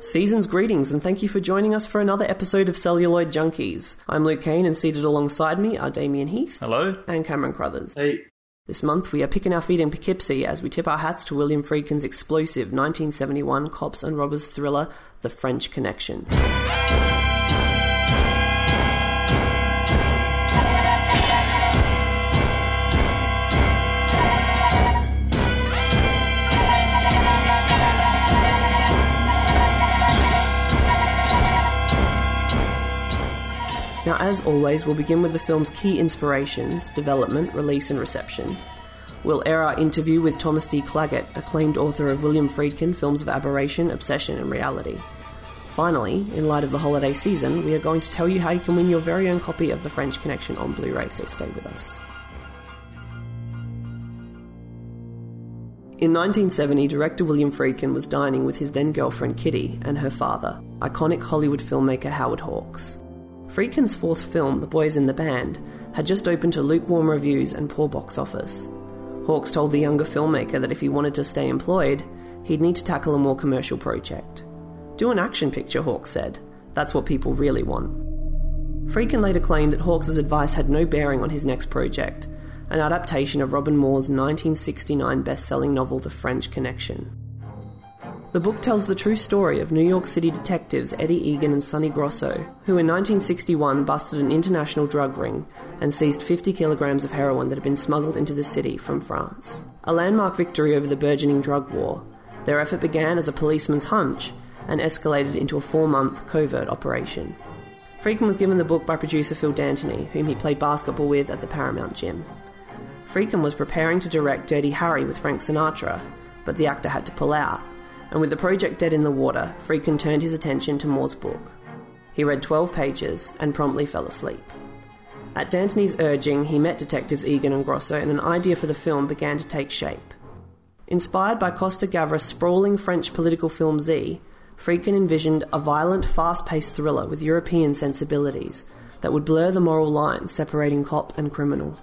Season's greetings and thank you for joining us for another episode of Celluloid Junkies. I'm Luke Kane and seated alongside me are Damien Heath Hello. and Cameron Crothers. Hey, This month we are picking our feet in Poughkeepsie as we tip our hats to William Friedkin's explosive 1971 cops and robbers thriller, The French Connection. Now, as always, we'll begin with the film's key inspirations, development, release, and reception. We'll air our interview with Thomas D. Clagett, acclaimed author of William Friedkin films of aberration, obsession, and reality. Finally, in light of the holiday season, we are going to tell you how you can win your very own copy of The French Connection on Blu ray, so stay with us. In 1970, director William Friedkin was dining with his then girlfriend Kitty and her father, iconic Hollywood filmmaker Howard Hawks. Friedkin's fourth film, The Boys in the Band, had just opened to lukewarm reviews and poor box office. Hawks told the younger filmmaker that if he wanted to stay employed, he'd need to tackle a more commercial project. Do an action picture, Hawks said. That's what people really want. Friedkin later claimed that Hawks' advice had no bearing on his next project, an adaptation of Robin Moore's 1969 best selling novel The French Connection. The book tells the true story of New York City detectives Eddie Egan and Sonny Grosso, who in 1961 busted an international drug ring and seized 50 kilograms of heroin that had been smuggled into the city from France. A landmark victory over the burgeoning drug war, their effort began as a policeman's hunch and escalated into a four month covert operation. Friedkin was given the book by producer Phil D'Antoni, whom he played basketball with at the Paramount Gym. Friedkin was preparing to direct Dirty Harry with Frank Sinatra, but the actor had to pull out, and with the project dead in the water, Friedkin turned his attention to Moore's book. He read 12 pages and promptly fell asleep. At D'Antoni's urging, he met detectives Egan and Grosso, and an idea for the film began to take shape. Inspired by Costa Gavras' sprawling French political film Z, Friedkin envisioned a violent, fast paced thriller with European sensibilities that would blur the moral lines separating cop and criminal.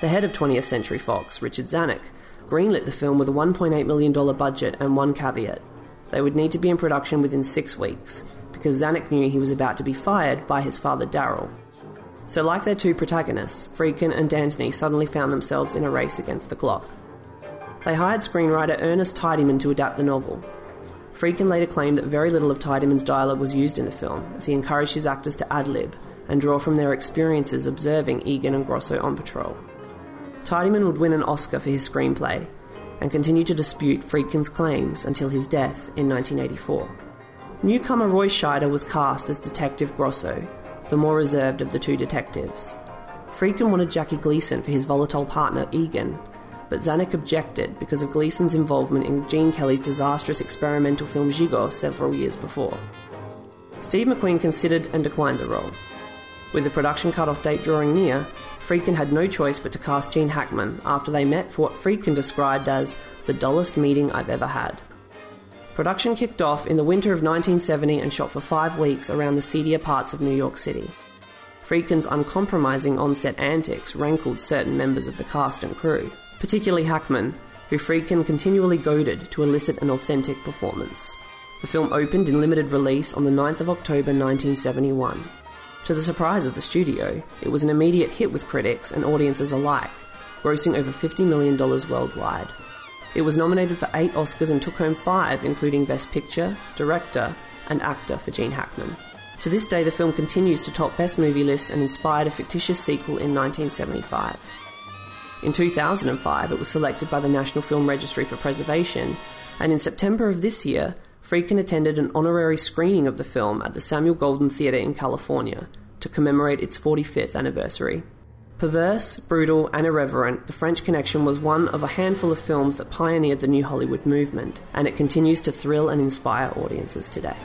The head of 20th Century Fox, Richard Zanuck, greenlit the film with a $1.8 million budget and one caveat. They would need to be in production within six weeks, because Zanuck knew he was about to be fired by his father Daryl. So, like their two protagonists, Friedkin and D'Antoni suddenly found themselves in a race against the clock. They hired screenwriter Ernest Tidyman to adapt the novel. Friedkin later claimed that very little of Tidyman's dialogue was used in the film, as he encouraged his actors to ad lib and draw from their experiences observing Egan and Grosso on patrol. Tidyman would win an Oscar for his screenplay and continue to dispute Friedkin's claims until his death in 1984. Newcomer Roy Scheider was cast as Detective Grosso, the more reserved of the two detectives. Friedkin wanted Jackie Gleason for his volatile partner Egan, but Zanuck objected because of Gleason's involvement in Gene Kelly's disastrous experimental film Gigot several years before. Steve McQueen considered and declined the role. With the production cut-off date drawing near, Friedkin had no choice but to cast Gene Hackman after they met for what Friedkin described as the dullest meeting I've ever had. Production kicked off in the winter of 1970 and shot for five weeks around the seedier parts of New York City. Friedkin's uncompromising on-set antics rankled certain members of the cast and crew, particularly Hackman, who Friedkin continually goaded to elicit an authentic performance. The film opened in limited release on the 9th of October 1971. To the surprise of the studio, it was an immediate hit with critics and audiences alike, grossing over $50 million worldwide. It was nominated for eight Oscars and took home five, including Best Picture, Director, and Actor for Gene Hackman. To this day, the film continues to top Best Movie lists and inspired a fictitious sequel in 1975. In 2005, it was selected by the National Film Registry for preservation, and in September of this year, Friedkin attended an honorary screening of the film at the Samuel Goldwyn Theatre in California to commemorate its 45th anniversary. Perverse, brutal, and irreverent, The French Connection was one of a handful of films that pioneered the New Hollywood movement, and it continues to thrill and inspire audiences today.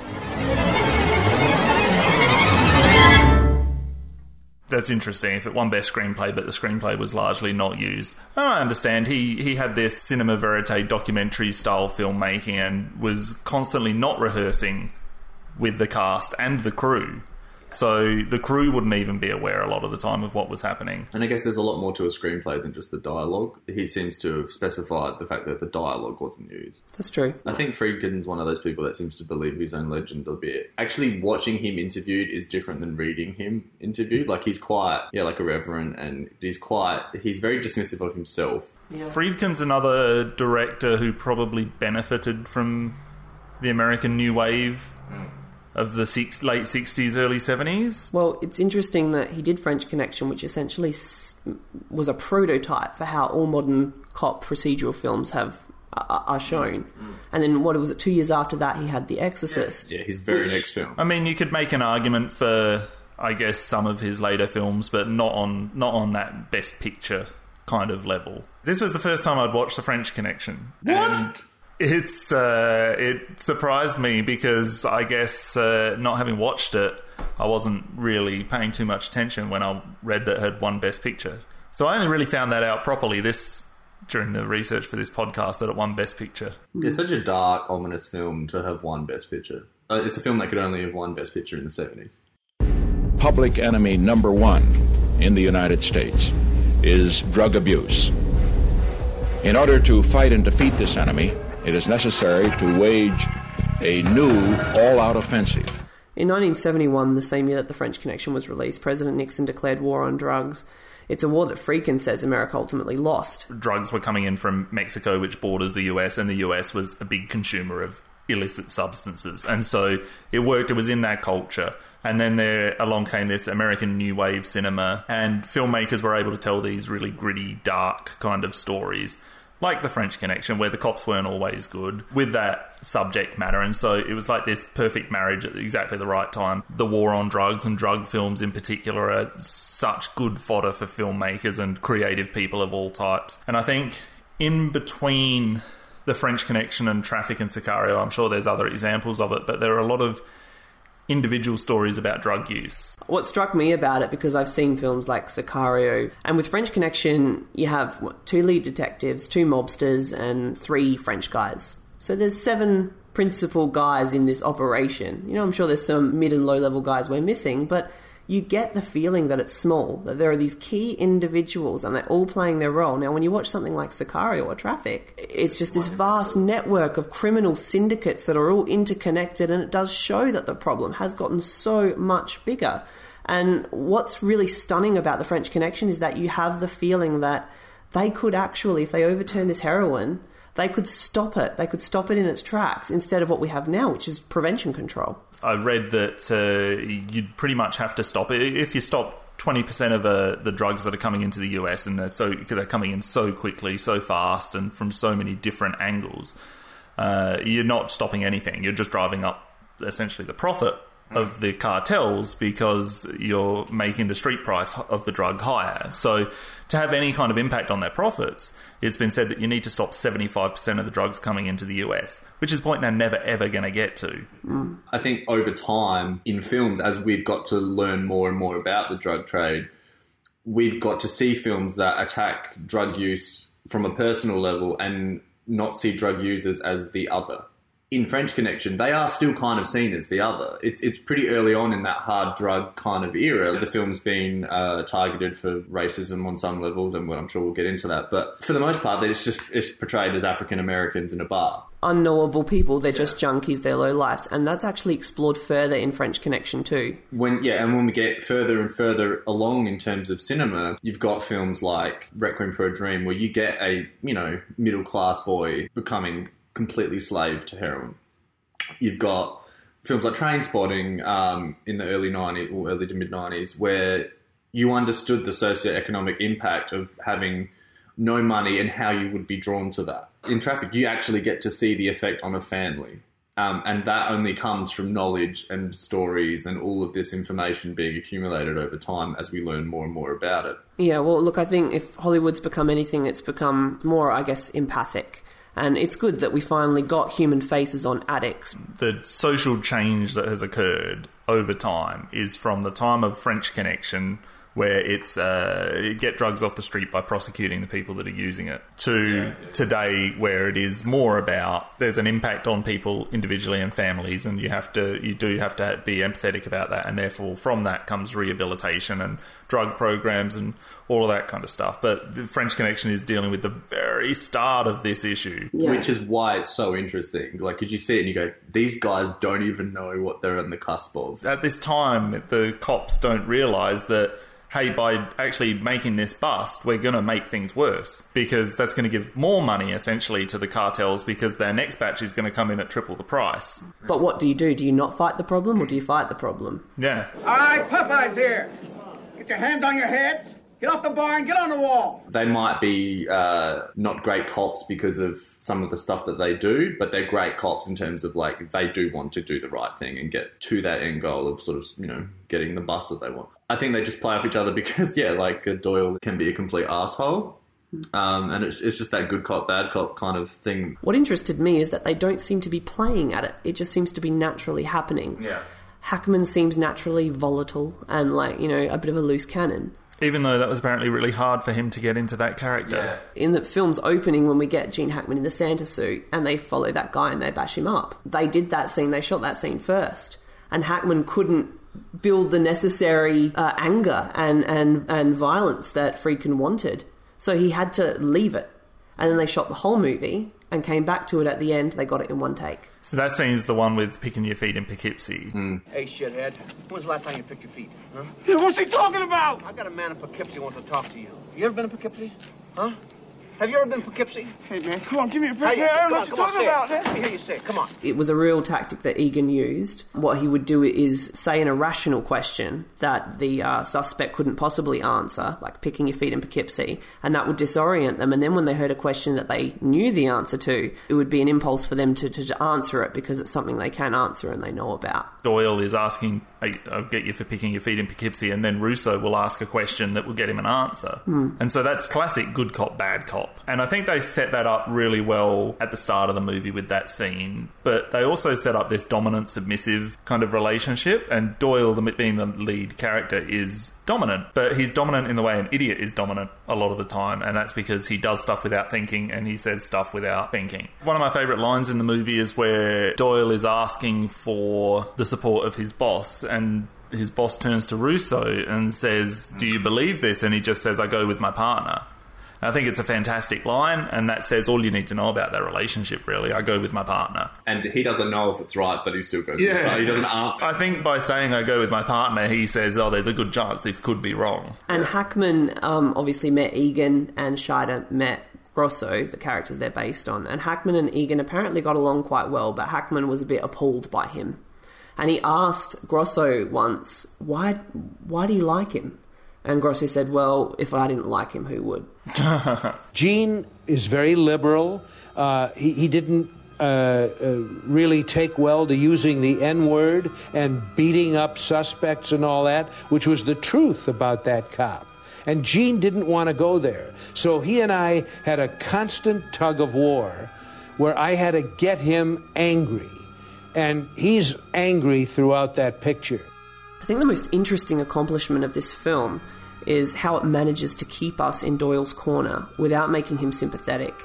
That's interesting. If it won best screenplay, but the screenplay was largely not used, oh, I understand. He he had this cinema verite documentary style filmmaking and was constantly not rehearsing with the cast and the crew. So the crew wouldn't even be aware a lot of the time of what was happening. And I guess there's a lot more to a screenplay than just the dialogue. He seems to have specified the fact that the dialogue wasn't used. That's true. I think Friedkin's one of those people that seems to believe his own legend a bit. Actually, watching him interviewed is different than reading him interviewed. Like he's quite, yeah, like a reverend, and he's quite, he's very dismissive of himself. Yeah. Friedkin's another director who probably benefited from the American New Wave mm. Of the six, late 60s, early 70s. Well, it's interesting that he did French Connection, which essentially was a prototype for how all modern cop procedural films have are are shown. Mm. And then what was it? Two years after that, he had The Exorcist. Yeah, his very Which- next film. I mean, you could make an argument for, I guess, some of his later films, but not on not on that Best Picture kind of level. This was the first time I'd watched The French Connection. What? It's uh, it surprised me because I guess uh, not having watched it, I wasn't really paying too much attention when I read that it had won Best Picture. So I only really found that out properly this during the research for this podcast that it won Best Picture. It's such a dark, ominous film to have won Best Picture. Uh, it's a film that could only have won Best Picture in the 70s. public enemy number one in the United States is drug abuse. In order to fight and defeat this enemy, it is necessary to wage a new all out offensive. In 1971, the same year that The French Connection was released, President Nixon declared war on drugs. It's a war that Friedkin says America ultimately lost. drugs were coming in from Mexico, which borders the US, and the US was a big consumer of illicit substances. And so it worked, it was in that culture. And then there along came this American New Wave cinema, and filmmakers were able to tell these really gritty, dark kind of stories. Like the French Connection, where the cops weren't always good, with that subject matter. And so it was like this perfect marriage at exactly the right time. The war on drugs and drug films in particular are such good fodder for filmmakers and creative people of all types. And I think in between the French Connection and Traffic and Sicario, I'm sure there's other examples of it, but there are a lot of individual stories about drug use. What struck me about it, because I've seen films like Sicario, and with French Connection, you have what, two lead detectives, two mobsters, and three French guys. So there's seven principal guys in this operation. You know, I'm sure there's some mid and low level guys we're missing, but you get the feeling that it's small, that there are these key individuals and they're all playing their role. Now, when you watch something like Sicario or Traffic, it's just this vast network of criminal syndicates that are all interconnected, and it does show that the problem has gotten so much bigger. And what's really stunning about the French Connection is that you have the feeling that they could actually, if they overturn this heroin, they could stop it. They could stop it in its tracks instead of what we have now, which is prevention control. I read that uh, you'd pretty much have to stop it if you stop twenty percent of uh, the drugs that are coming into the US, and they're so they're coming in so quickly, so fast, and from so many different angles. Uh, you're not stopping anything. You're just driving up essentially the profit of the cartels because you're making the street price of the drug higher. So to have any kind of impact on their profits, it's been said that you need to stop 75% of the drugs coming into the US, which is a point they're never ever going to get to. Mm. I think over time in films, as we've got to learn more and more about the drug trade, we've got to see films that attack drug use from a personal level and not see drug users as the other. In French Connection, they are still kind of seen as the other. It's it's pretty early on in that hard drug kind of era. The film's been uh, targeted for racism on some levels, and I'm sure we'll get into that. But for the most part, they it's just it's portrayed as African Americans in a bar. Unknowable people, they're just junkies, they're low lives. And that's actually explored further in French Connection too. when yeah, and when we get further and further along in terms of cinema, you've got films like Requiem for a Dream, where you get a you know middle class boy becoming completely slave to heroin. You've got films like Trainspotting um, in the early '90s or early to mid '90s, where you understood the socioeconomic impact of having no money and how you would be drawn to that. In Traffic, you actually get to see the effect on a family. Um, and that only comes from knowledge and stories and all of this information being accumulated over time as we learn more and more about it. Yeah, well, look, I think if Hollywood's become anything, it's become more, I guess, empathic. And it's good that we finally got human faces on addicts. the social change that has occurred over time is from the time of French Connection, where it's uh, get drugs off the street by prosecuting the people that are using it, to today where it is more about there's an impact on people individually and families, and you have to you do have to be empathetic about that, and therefore from that comes rehabilitation and drug programs and all of that kind of stuff. But the French Connection is dealing with the very start of this issue. Yeah. Which is why it's so interesting. Like, because you see it and you go, these guys don't even know what they're on the cusp of. At this time, the cops don't realise that hey, by actually making this bust, we're going to make things worse because that's going to give more money essentially to the cartels because their next batch is going to come in at triple the price. But what do you do? Do you not fight the problem or do you fight the problem? Yeah. All right, Popeye's here. Get your hands on your heads. Get off the bar and get on the wall. They might be uh, not great cops because of some of the stuff that they do, but they're great cops in terms of like they do want to do the right thing and get to that end goal of sort of you know getting the bus that they want. I think they just play off each other because yeah, like uh, Doyle can be a complete asshole, um, and it's it's just that good cop bad cop kind of thing. What interested me is that they don't seem to be playing at it. It just seems to be naturally happening. Yeah. Hackman seems naturally volatile and like, you know, a bit of a loose cannon. Even though that was apparently really hard for him to get into that character. In the film's opening, when we get Gene Hackman in the Santa suit and they follow that guy and they bash him up, they did that scene, they shot that scene first. And Hackman couldn't build the necessary uh, anger and, and, and violence that Friedkin wanted. So he had to leave it. And then they shot the whole movie and came back to it at the end. They got it in one take. So that scene's the one with picking your feet in Poughkeepsie. Mm. Hey, shithead. When's the last time you picked your feet? Huh? What's he talking about? I got a man in Poughkeepsie who wants to talk to you. You ever been in Poughkeepsie? Huh? Have you ever been in Poughkeepsie? Hey, man, come on, give me a break. Hey, man. I don't know what you're talking say it. about. Let me hear you say it. Come on. it was a real tactic that Egan used. What he would do is say an irrational question that the uh, suspect couldn't possibly answer, like picking your feet in Poughkeepsie, and that would disorient them. And then when they heard a question that they knew the answer to, it would be an impulse for them to, to, to answer it because it's something they can answer and they know about. Doyle is asking, hey, I'll get you for picking your feet in Poughkeepsie, and then Russo will ask a question that will get him an answer. Hmm. And so that's classic good cop, bad cop. And I think they set that up really well at the start of the movie with that scene. But they also set up this dominant submissive kind of relationship, and Doyle, the, being the lead character, is dominant, but he's dominant in the way an idiot is dominant a lot of the time, and that's because he does stuff without thinking and he says stuff without thinking. One of my favourite lines in the movie is where Doyle is asking for the support of his boss, and his boss turns to Russo and says, Do you believe this? And he just says, I go with my partner. I think it's a fantastic line, and that says all you need to know about that relationship, really. I go with my partner. And he doesn't know if it's right, but he still goes. Yeah. Yeah. He doesn't answer. I think by saying I go with my partner, he says, Oh, there's a good chance this could be wrong. And Hackman um, obviously met Egan, and Scheider met Grosso, the characters they're based on. And Hackman and Egan apparently got along quite well, but Hackman was a bit appalled by him. And he asked Grosso once, "Why? Why do you like him?" And Grosso said, "Well, if I didn't like him, who would?" Gene is very liberal. Uh, he, he didn't uh, uh, really take well to using the N word and beating up suspects and all that, which was the truth about that cop. And Gene didn't want to go there. So he and I had a constant tug of war where I had to get him angry. And he's angry throughout that picture. I think the most interesting accomplishment of this film is how it manages to keep us in Doyle's corner without making him sympathetic.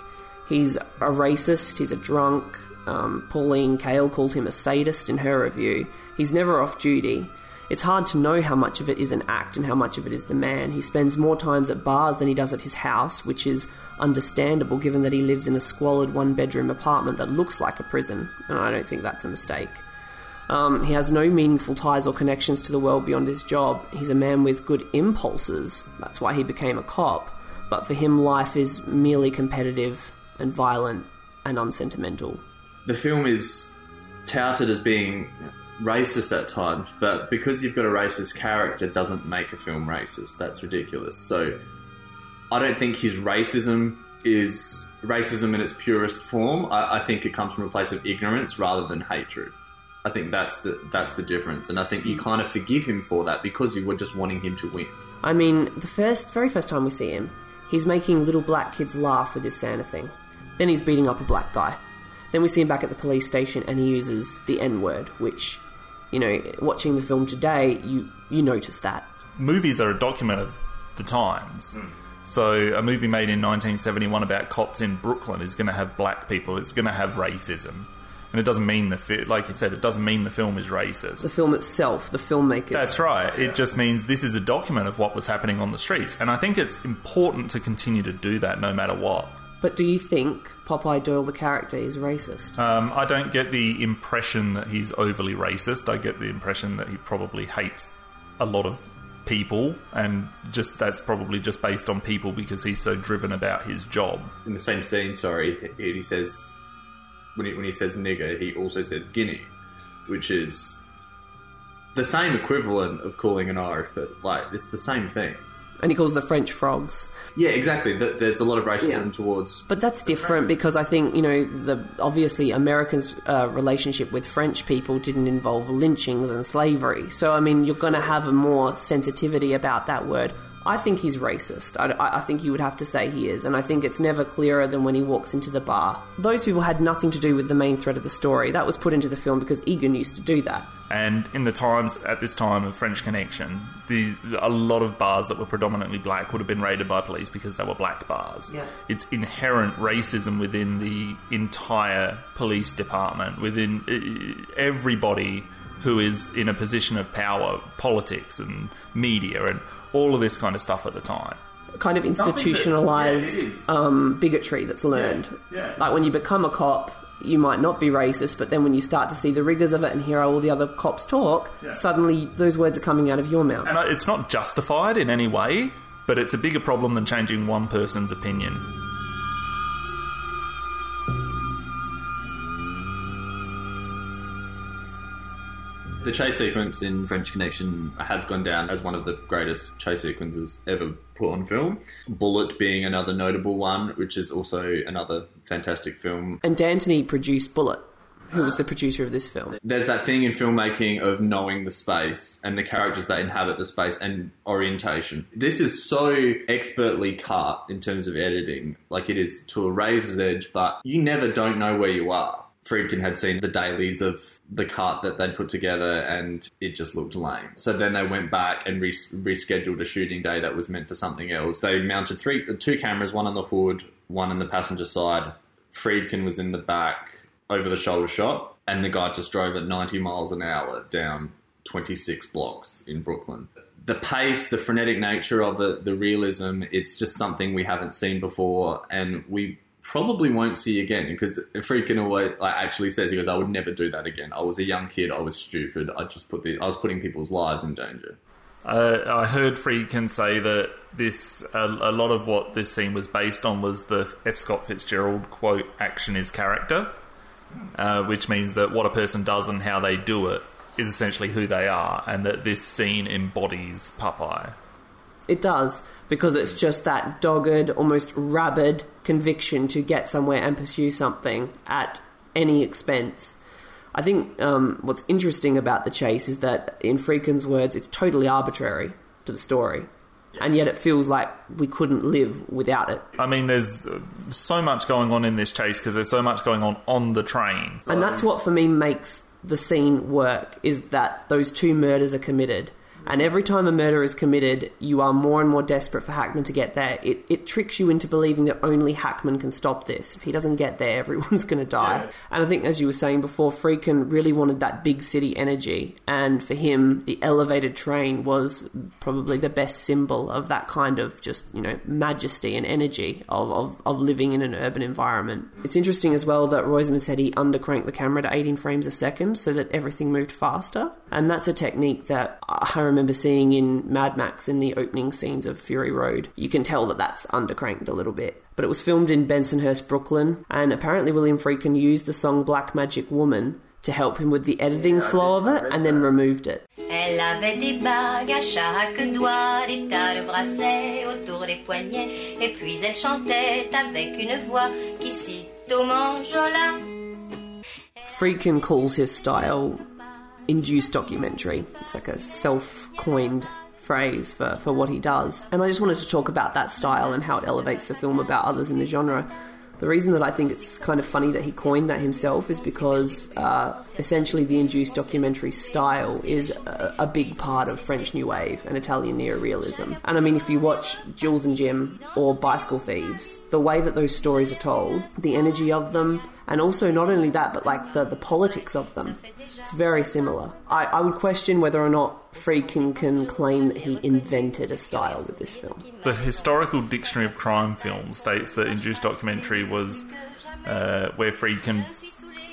He's a racist, he's a drunk. Um, Pauline Kael called him a sadist in her review. He's never off duty. It's hard to know how much of it is an act and how much of it is the man. He spends more times at bars than he does at his house, which is understandable given that he lives in a squalid one bedroom apartment that looks like a prison, and I don't think that's a mistake. Um, he has no meaningful ties or connections to the world beyond his job. He's a man with good impulses. That's why he became a cop. But for him, life is merely competitive and violent and unsentimental. the film is touted as being racist at times, but because you've got a racist character doesn't make a film racist. That's ridiculous. So I don't think his racism is racism in its purest form. I, I think it comes from a place of ignorance rather than hatred. I think that's the that's the difference, and I think you kind of forgive him for that because you were just wanting him to win. I mean, the first, very first time we see him, he's making little black kids laugh with his Santa thing. Then he's beating up a black guy. Then we see him back at the police station and he uses the N word, which you know, watching the film today, you you notice that. Movies are a document of the times. Hmm. So a movie made in 1971 about cops in Brooklyn is going to have black people. It's going to have racism, and it doesn't mean the fi- like you said, it doesn't mean the film is racist. The film itself, the filmmaker. That's right. It just means this is a document of what was happening on the streets, and I think it's important to continue to do that no matter what. But do you think Popeye Doyle, the character, is racist? Um, I don't get the impression that he's overly racist. I get the impression that he probably hates a lot of people, and just that's probably just based on people because he's so driven about his job. In the same scene, sorry, he, he says when he, when he says nigger, he also says guinea, which is the same equivalent of calling an Irish, but like it's the same thing. and he calls the French frogs. Yeah, exactly. Th- There's a lot of racism Yeah. towards. But that's different because I think you know the obviously Americans' uh, relationship with French people didn't involve lynchings and slavery. So I mean, you're going to have a more sensitivity about that word. I think he's racist. I, I I think you would have to say he is, and I think it's never clearer than when he walks into the bar. Those people had nothing to do with the main thread of the story. That was put into the film because Egan used to do that. And in the times at this time of French Connection, the a lot of bars that were predominantly black would have been raided by police because they were black bars. Yeah. It's inherent racism within the entire police department, within everybody who is in a position of power, politics and media and all of this kind of stuff at the time. kind of institutionalized yeah, um, bigotry that's learned. yeah. Like when you become a cop, you might not be racist, but then when you start to see the rigors of it and hear how all the other cops talk, Yeah. suddenly those words are coming out of your mouth. And it's not justified in any way, but it's a bigger problem than changing one person's opinion. The chase sequence in French Connection has gone down as one of the greatest chase sequences ever put on film. Bullet being another notable one, which is also another fantastic film. And D'Antoni produced Bullet, who was the producer of this film. There's that thing in filmmaking of knowing the space and the characters that inhabit the space and orientation. This is so expertly cut in terms of editing, like it is to a razor's edge, but you never don't know where you are. Friedkin had seen the dailies of the cut that they'd put together and it just looked lame. So then they went back and re- rescheduled a shooting day that was meant for something else. They mounted three, two cameras, one on the hood, one on the passenger side. Friedkin was in the back over the shoulder shot, and the guy just drove at 90 miles an hour down 26 blocks in Brooklyn. The pace, the frenetic nature of it, the realism, it's just something we haven't seen before, and we probably won't see again because Friedkin always like actually says he goes, "I would never do that again. I was a young kid. I was stupid. I just put the I was putting people's lives in danger." Uh, I heard Friedkin say that this a, a lot of what this scene was based on was the F. Scott Fitzgerald quote "action is character," uh, which means that what a person does and how they do it is essentially who they are, and that this scene embodies Popeye. It does, because it's just that dogged, almost rabid conviction to get somewhere and pursue something at any expense. I think um, what's interesting about the chase is that, in Friedkin's words, it's totally arbitrary to the story. And yet it feels like we couldn't live without it. I mean, there's uh, so much going on in this chase because there's so much going on on the train. And that's what for me makes the scene work is that those two murders are committed. And every time a murder is committed, you are more and more desperate for Hackman to get there. It, it tricks you into believing that only Hackman can stop this. If he doesn't get there, everyone's going to die. And I think, as you were saying before, Friedkin really wanted that big city energy. And for him, the elevated train was probably the best symbol of that kind of just, you know, majesty and energy of, of, of living in an urban environment. It's interesting as well that Roizman said he undercranked the camera to 18 frames a second so that everything moved faster. And that's a technique that I remember seeing in Mad Max in the opening scenes of Fury Road. You can tell that that's undercranked a little bit. But it was filmed in Bensonhurst, Brooklyn, and apparently William Friedkin used the song Black Magic Woman to help him with the editing flow of it and then removed it. Elle avait des bagues à chaque doigt, des tas de bracelets autour des poignets, et puis elle chantait avec une voix qui sitôt m'enjola. Friedkin calls his style induced documentary. It's like a self coined phrase for, for what he does. And I just wanted to talk about that style and how it elevates the film about others in the genre. The reason that I think it's kind of funny that he coined that himself is because uh, essentially the induced documentary style is a, a big part of French New Wave and Italian neorealism. And I mean, if you watch Jules and Jim or Bicycle Thieves, the way that those stories are told, the energy of them, and also not only that, but like the, the politics of them. It's very similar. I, I would question whether or not Friedkin can claim that he invented a style with this film. The Historical Dictionary of Crime Films states that induced documentary was uh, where Friedkin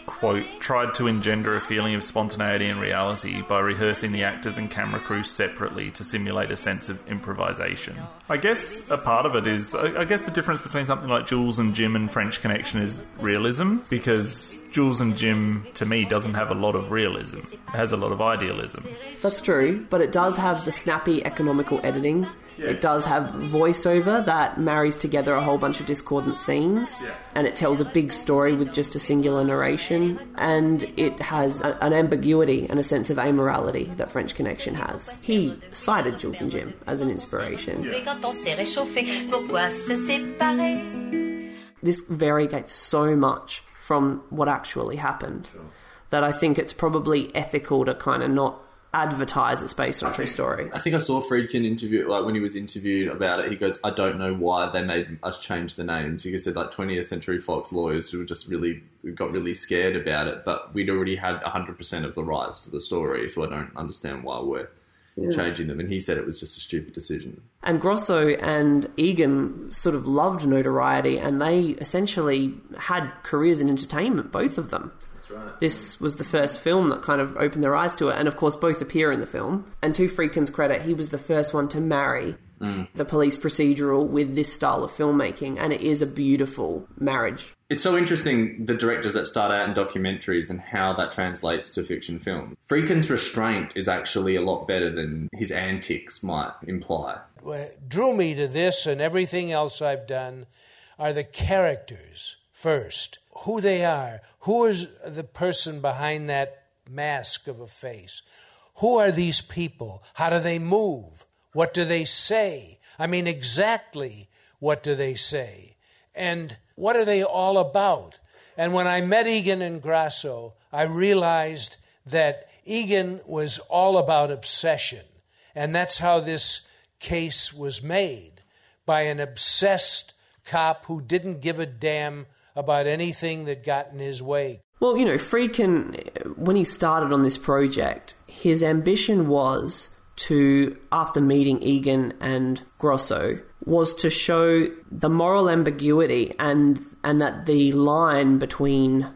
quote, tried to engender a feeling of spontaneity and reality by rehearsing the actors and camera crew separately to simulate a sense of improvisation. I guess a part of it is, I guess the difference between something like Jules and Jim and French Connection is realism, because Jules and Jim, to me, doesn't have a lot of realism. It has a lot of idealism. That's true, but it does have the snappy economical editing. It does have voiceover that marries together a whole bunch of discordant scenes, and it tells a big story with just a singular narration, and it has a, an ambiguity and a sense of amorality that French Connection has. He cited Jules and Jim as an inspiration. Et quand on s'est réchauffé, pourquoi se séparer? This variegates so much from what actually happened that I think it's probably ethical to kind of not advertise it's based on a true story. I think I saw Friedkin interview like when he was interviewed about it. He goes, "I don't know why they made us change the names." He said like 20th Century Fox lawyers who just really got really scared about it, but we'd already had 100 percent of the rights to the story, so I don't understand why we're changing them. And he said it was just a stupid decision. And Grosso and Egan sort of loved notoriety and they essentially had careers in entertainment, both of them. This was the first film that kind of opened their eyes to it, and of course, both appear in the film. And to Friedkin's credit, he was the first one to marry mm. the police procedural with this style of filmmaking, and it is a beautiful marriage. It's so interesting the directors that start out in documentaries and how that translates to fiction films. Friedkin's restraint is actually a lot better than his antics might imply. What drew me to this and everything else I've done are the characters first. Who they are. Who is the person behind that mask of a face? Who are these people? How do they move? What do they say? I mean, exactly what do they say? And what are they all about? And when I met Egan and Grosso, I realized that Egan was all about obsession. And that's how this case was made by an obsessed cop who didn't give a damn about anything that got in his way. Well, you know, Friedkin, when he started on this project, his ambition was to, after meeting Egan and Grosso, was to show the moral ambiguity and and that the line between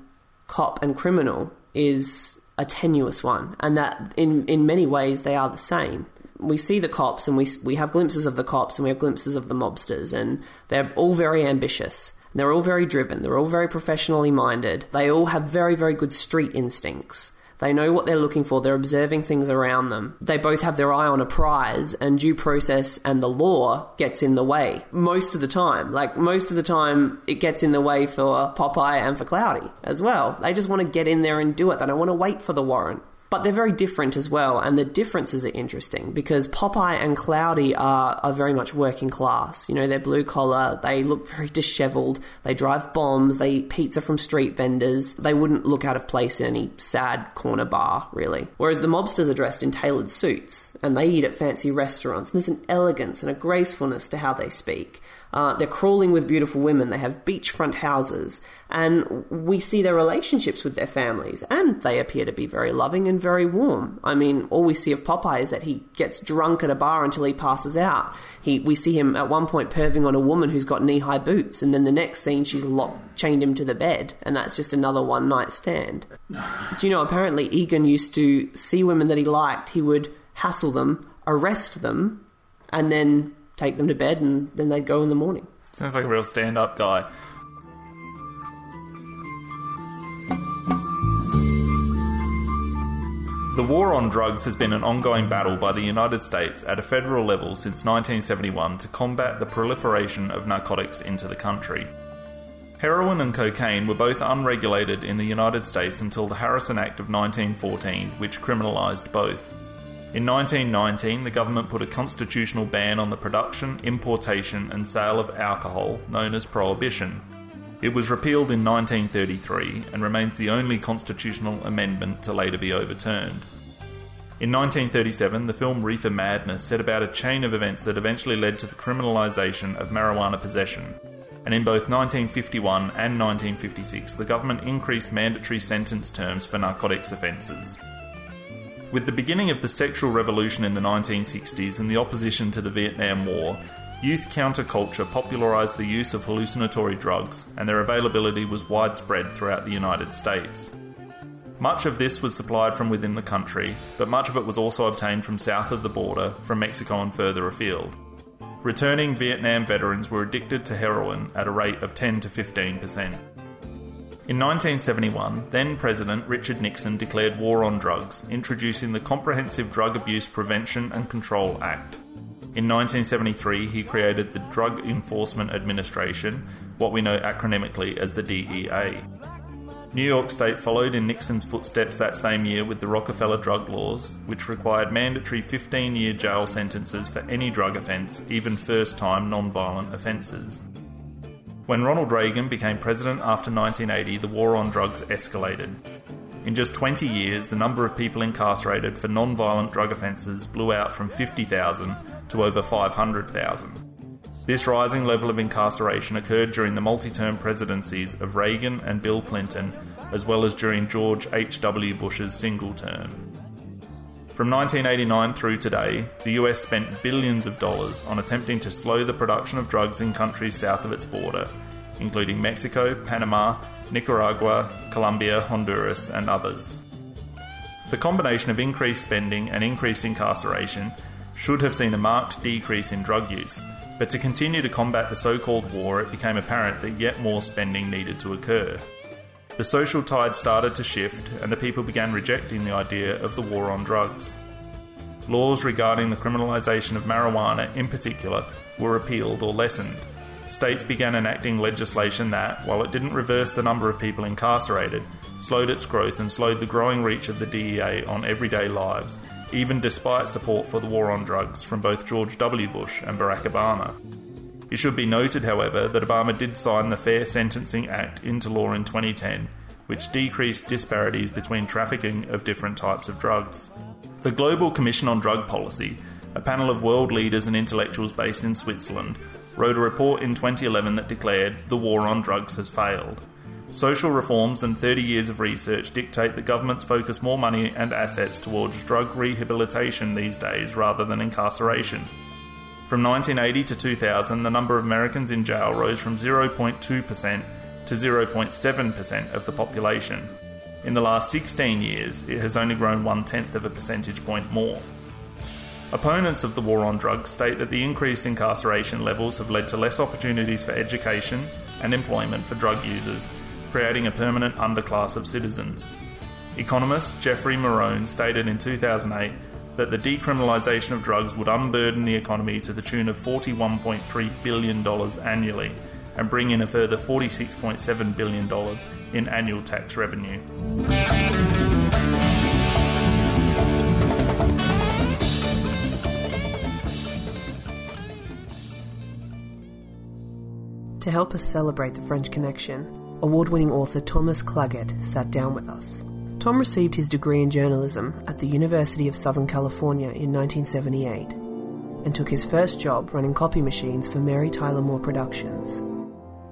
cop and criminal is a tenuous one, and that in in many ways they are the same. We see the cops, and we we have glimpses of the cops, and we have glimpses of the mobsters, and they're all very ambitious. They're all very driven. They're all very professionally minded. They all have very, very good street instincts. They know what they're looking for. They're observing things around them. They both have their eye on a prize, and due process and the law gets in the way most of the time. Like, most of the time, it gets in the way for Popeye and for Cloudy as well. They just want to get in there and do it. They don't want to wait for the warrant. But they're very different as well, and the differences are interesting because Popeye and Cloudy are, are very much working class. You know, they're blue collar, they look very disheveled, they drive bombs, they eat pizza from street vendors. They wouldn't look out of place in any sad corner bar, really. Whereas the mobsters are dressed in tailored suits, and they eat at fancy restaurants, and there's an elegance and a gracefulness to how they speak. Uh, they're crawling with beautiful women. They have beachfront houses, and we see their relationships with their families, and they appear to be very loving and very warm. I mean, all we see of Popeye is that he gets drunk at a bar until he passes out. He, we see him at one point perving on a woman who's got knee-high boots, and then the next scene she's locked, chained him to the bed, and that's just another one-night stand. Do you know? Apparently, Egan used to see women that he liked. He would hassle them, arrest them, and then take them to bed, and then they'd go in the morning. Sounds like a real stand up guy. The war on drugs has been an ongoing battle by the United States at a federal level since 1971 to combat the proliferation of narcotics into the country. Heroin and cocaine were both unregulated in the United States until the Harrison Act of 1914, which criminalised both. In 1919, the government put a constitutional ban on the production, importation, and sale of alcohol, known as prohibition. It was repealed in 1933 and remains the only constitutional amendment to later be overturned. In 1937, the film Reefer Madness set about a chain of events that eventually led to the criminalisation of marijuana possession. And in both 1951 and 1956, the government increased mandatory sentence terms for narcotics offences. With the beginning of the sexual revolution in the 1960s and the opposition to the Vietnam War, youth counterculture popularised the use of hallucinatory drugs, and their availability was widespread throughout the United States. Much of this was supplied from within the country, but much of it was also obtained from south of the border, from Mexico and further afield. Returning Vietnam veterans were addicted to heroin at a rate of 10 to 15 percent. In 1971, then President Richard Nixon declared war on drugs, introducing the Comprehensive Drug Abuse Prevention and Control Act. In 1973, he created the Drug Enforcement Administration, what we know acronymically as the DEA. New York State followed in Nixon's footsteps that same year with the Rockefeller drug laws, which required mandatory 15 year jail sentences for any drug offence, even first time non violent offences. When Ronald Reagan became president after 1980, the war on drugs escalated. In just 20 years, the number of people incarcerated for non violent drug offences blew out from 50,000 to over 500,000. This rising level of incarceration occurred during the multi term presidencies of Reagan and Bill Clinton, as well as during George H.W. Bush's single term. From 1989 through today, the US spent billions of dollars on attempting to slow the production of drugs in countries south of its border, including Mexico, Panama, Nicaragua, Colombia, Honduras, and others. The combination of increased spending and increased incarceration should have seen a marked decrease in drug use, but to continue to combat the so called war, it became apparent that yet more spending needed to occur. The social tide started to shift, and the people began rejecting the idea of the war on drugs. Laws regarding the criminalisation of marijuana, in particular, were repealed or lessened. States began enacting legislation that, while it didn't reverse the number of people incarcerated, slowed its growth and slowed the growing reach of the DEA on everyday lives even despite support for the war on drugs from both George W. Bush and Barack Obama. It should be noted, however, that Obama did sign the Fair Sentencing Act into law in 2010, which decreased disparities between trafficking of different types of drugs. The Global Commission on Drug Policy, a panel of world leaders and intellectuals based in Switzerland, wrote a report in 2011 that declared the war on drugs has failed. Social reforms and 30 years of research dictate that governments focus more money and assets towards drug rehabilitation these days rather than incarceration. From 1980 to 2000, the number of Americans in jail rose from 0.2% to 0.7% of the population. In the last 16 years, it has only grown one tenth of a percentage point more. Opponents of the war on drugs state that the increased incarceration levels have led to less opportunities for education and employment for drug users creating a permanent underclass of citizens. Economist Jeffrey Miron stated in 2008 that the decriminalisation of drugs would unburden the economy to the tune of $41.3 billion annually and bring in a further $46.7 billion in annual tax revenue. To help us celebrate the French Connection, award winning author Thomas Clagett sat down with us. Tom received his degree in journalism at the University of Southern California in 1978 and took his first job running copy machines for Mary Tyler Moore Productions.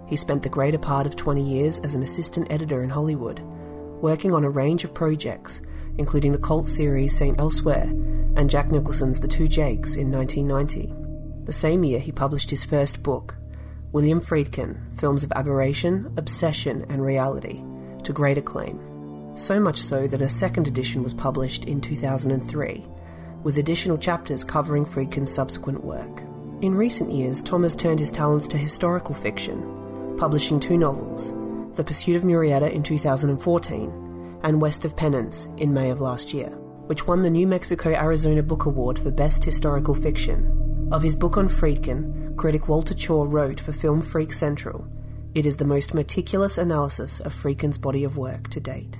He spent the greater part of 20 years as an assistant editor in Hollywood, working on a range of projects, including the cult series St. Elsewhere and Jack Nicholson's The Two Jakes in 1990. The same year, he published his first book, William Friedkin, films of aberration, obsession, and reality, to great acclaim. So much so that a second edition was published in 2003, with additional chapters covering Friedkin's subsequent work. In recent years, Tom has turned his talents to historical fiction, publishing two novels The Pursuit of Murrieta in 2014 and West of Penance in May of last year, which won the New Mexico Arizona Book Award for Best Historical Fiction. Of his book on Friedkin, critic Walter Chaw wrote for Film Freak Central, it is the most meticulous analysis of Friedkin's body of work to date.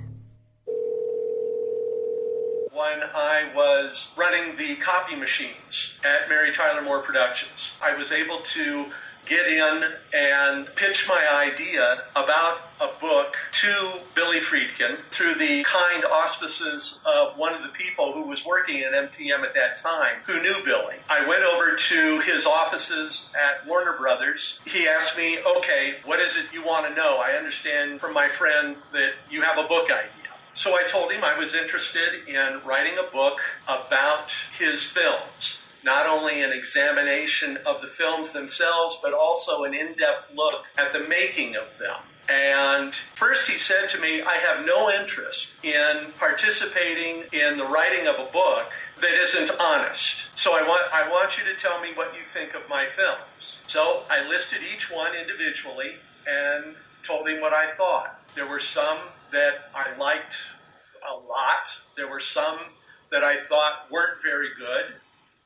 When I was running the copy machines at Mary Tyler Moore Productions, I was able to get in and pitch my idea about a book to Billy Friedkin through the kind auspices of one of the people who was working at MTM at that time who knew Billy. I went over to his offices at Warner Brothers. He asked me, okay, what is it you want to know? I understand from my friend that you have a book idea. So I told him I was interested in writing a book about his films not only an examination of the films themselves, but also an in depth look at the making of them. And first he said to me, I have no interest in participating in the writing of a book that isn't honest. So I want, I want you to tell me what you think of my films. So I listed each one individually and told him what I thought. There were some that I liked a lot, there were some that I thought weren't very good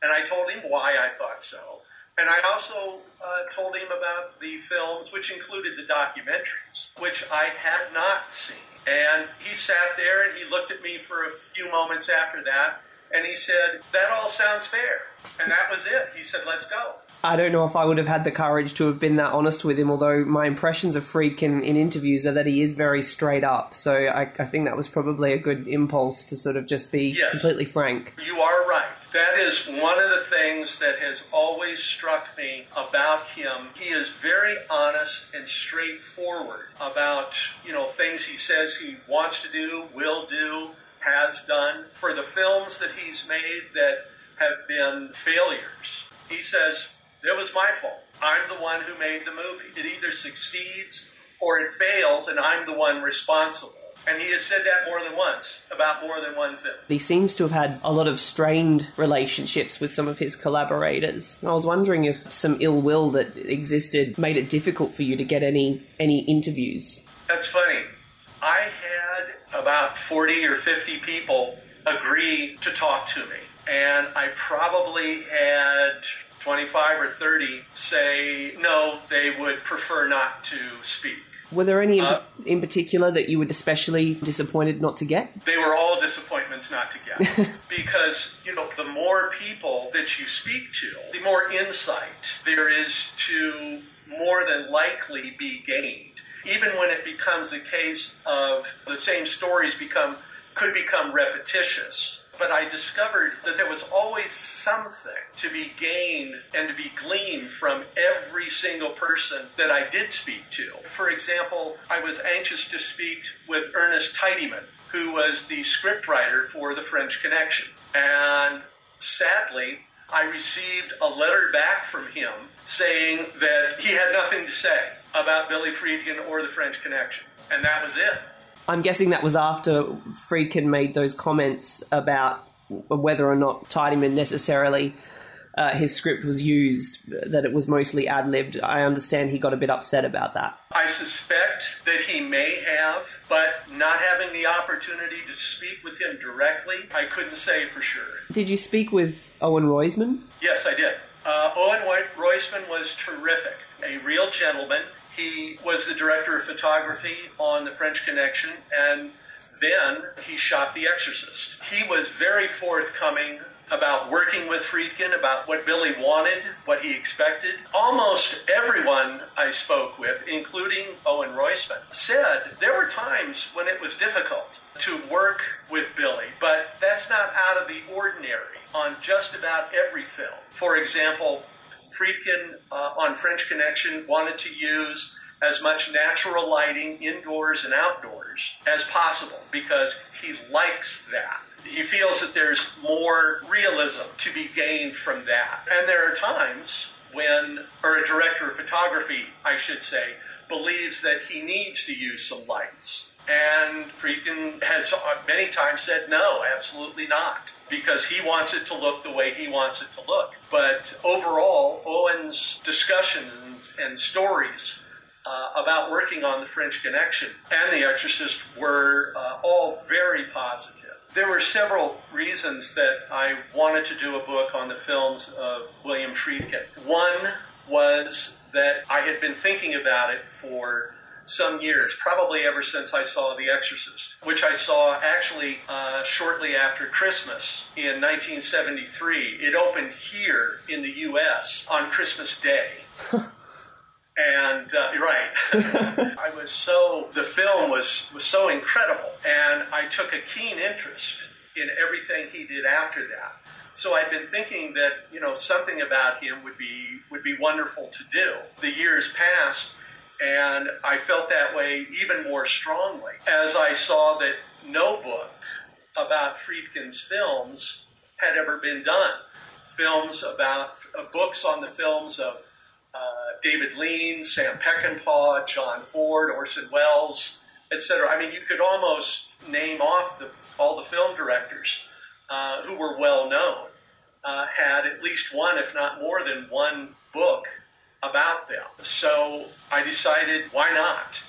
and I told him why I thought so. And I also uh, told him about the films, which included the documentaries, which I had not seen. And he sat there and he looked at me for a few moments after that, and he said, That all sounds fair. And that was it. He said, Let's go. I don't know if I would have had the courage to have been that honest with him, although my impressions of Friedkin in interviews are that he is very straight up. So I, I think that was probably a good impulse to sort of just be Yes. completely frank. You are right. That is one of the things that has always struck me about him. He is very honest and straightforward about, you know, things he says he wants to do, will do, has done. For the films that he's made that have been failures, he says, it was my fault. I'm the one who made the movie. It either succeeds or it fails, and I'm the one responsible. And he has said that more than once about more than one film. He seems to have had a lot of strained relationships with some of his collaborators. I was wondering if some ill will that existed made it difficult for you to get any any interviews. That's funny. I had about 40 or 50 people agree to talk to me. And I probably had 25 or 30 say no, they would prefer not to speak. Were there any in, Uh, in particular that you were especially disappointed not to get? They were all disappointments not to get. because, you know, the more people that you speak to, the more insight there is to more than likely be gained. Even when it becomes a case of the same stories become could become repetitious. But I discovered that there was always something to be gained and to be gleaned from every single person that I did speak to. For example, I was anxious to speak with Ernest Tidyman, who was the scriptwriter for The French Connection. And sadly, I received a letter back from him saying that he had nothing to say about Billy Friedkin or The French Connection. And that was it. I'm guessing that was after Friedkin made those comments about whether or not Tidyman necessarily uh, his script was used, that it was mostly ad libbed. I understand he got a bit upset about that. I suspect that he may have, but not having the opportunity to speak with him directly, I couldn't say for sure. Did you speak with Owen Roizman? Yes, I did. Uh, Owen Roizman was terrific, a real gentleman. He was the director of photography on The French Connection, and then he shot The Exorcist. He was very forthcoming about working with Friedkin, about what Billy wanted, what he expected. Almost everyone I spoke with, including Owen Roizman, said there were times when it was difficult to work with Billy, but that's not out of the ordinary on just about every film. For example, Friedkin uh, on French Connection wanted to use as much natural lighting indoors and outdoors as possible because he likes that. He feels that there's more realism to be gained from that. And there are times when, or a director of photography, I should say, believes that he needs to use some lights. And Friedkin has many times said, no, absolutely not, because he wants it to look the way he wants it to look. But overall, Owen's discussions and stories uh, about working on The French Connection and The Exorcist were uh, all very positive. There were several reasons that I wanted to do a book on the films of William Friedkin. One was that I had been thinking about it for some years, probably ever since I saw The Exorcist, which I saw actually uh, shortly after Christmas in 1973. It opened here in the U.S. on Christmas Day. And uh, you're right. I was so the film was was so incredible, and I took a keen interest in everything he did after that. So I'd been thinking that you know something about him would be would be wonderful to do. The years passed, and I felt that way even more strongly as I saw that no book about Friedkin's films had ever been done. Films about uh, books on the films of uh, David Lean, Sam Peckinpah, John Ford, Orson Welles, etc. I mean, you could almost name off the, all the film directors uh, who were well known uh, had at least one, if not more than one book about them. So I decided, why not?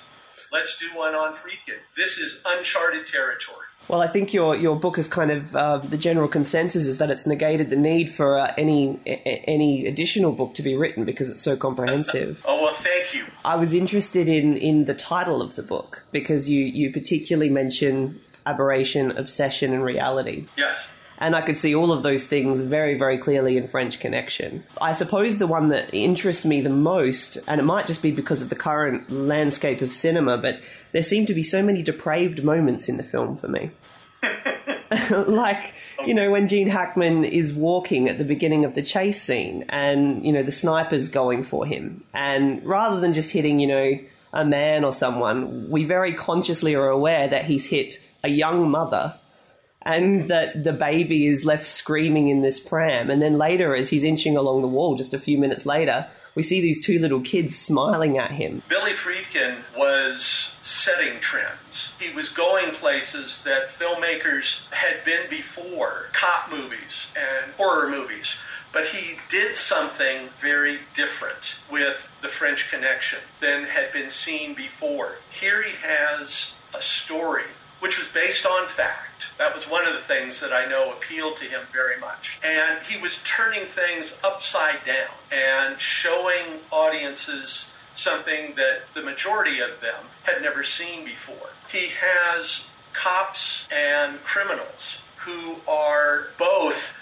Let's do one on Friedkin. This is uncharted territory. Well, I think your your book is kind of uh, the general consensus is that it's negated the need for uh, any a- any additional book to be written because it's so comprehensive. oh well, thank you. I was interested in in the title of the book because you you particularly mention aberration, obsession, and reality. Yes. And I could see all of those things very, very clearly in French Connection. I suppose the one that interests me the most, and it might just be because of the current landscape of cinema, but there seem to be so many depraved moments in the film for me. like, you know, when Gene Hackman is walking at the beginning of the chase scene and, you know, the sniper's going for him. And rather than just hitting, you know, a man or someone, we very consciously are aware that he's hit a young mother and that the baby is left screaming in this pram. And then later, as he's inching along the wall, just a few minutes later, we see these two little kids smiling at him. Billy Friedkin was setting trends. He was going places that filmmakers had been before cop movies and horror movies. But he did something very different with The French Connection than had been seen before. Here he has a story which was based on fact. That was one of the things that I know appealed to him very much. And he was turning things upside down and showing audiences something that the majority of them had never seen before. He has cops and criminals who are both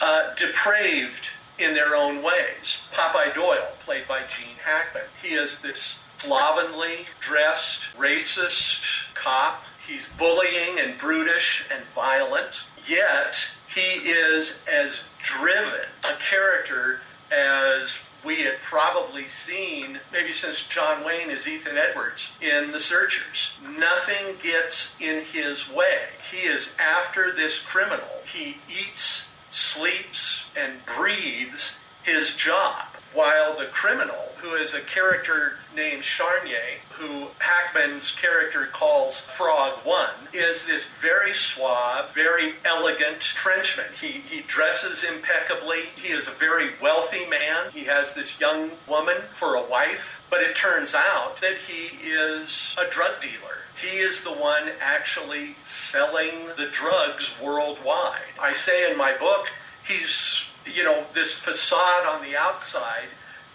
uh, depraved in their own ways. Popeye Doyle, played by Gene Hackman, he is this slovenly, dressed, racist cop He's bullying and brutish and violent, yet he is as driven a character as we had probably seen maybe since John Wayne as Ethan Edwards in The Searchers. Nothing gets in his way. He is after this criminal. He eats, sleeps, and breathes his job. While the criminal, who is a character named Charnier, who Hackman's character calls Frog One, is this very suave, very elegant Frenchman. He, he dresses impeccably. He is a very wealthy man. He has this young woman for a wife. But it turns out that he is a drug dealer. He is the one actually selling the drugs worldwide. I say in my book, he's, you know, this facade on the outside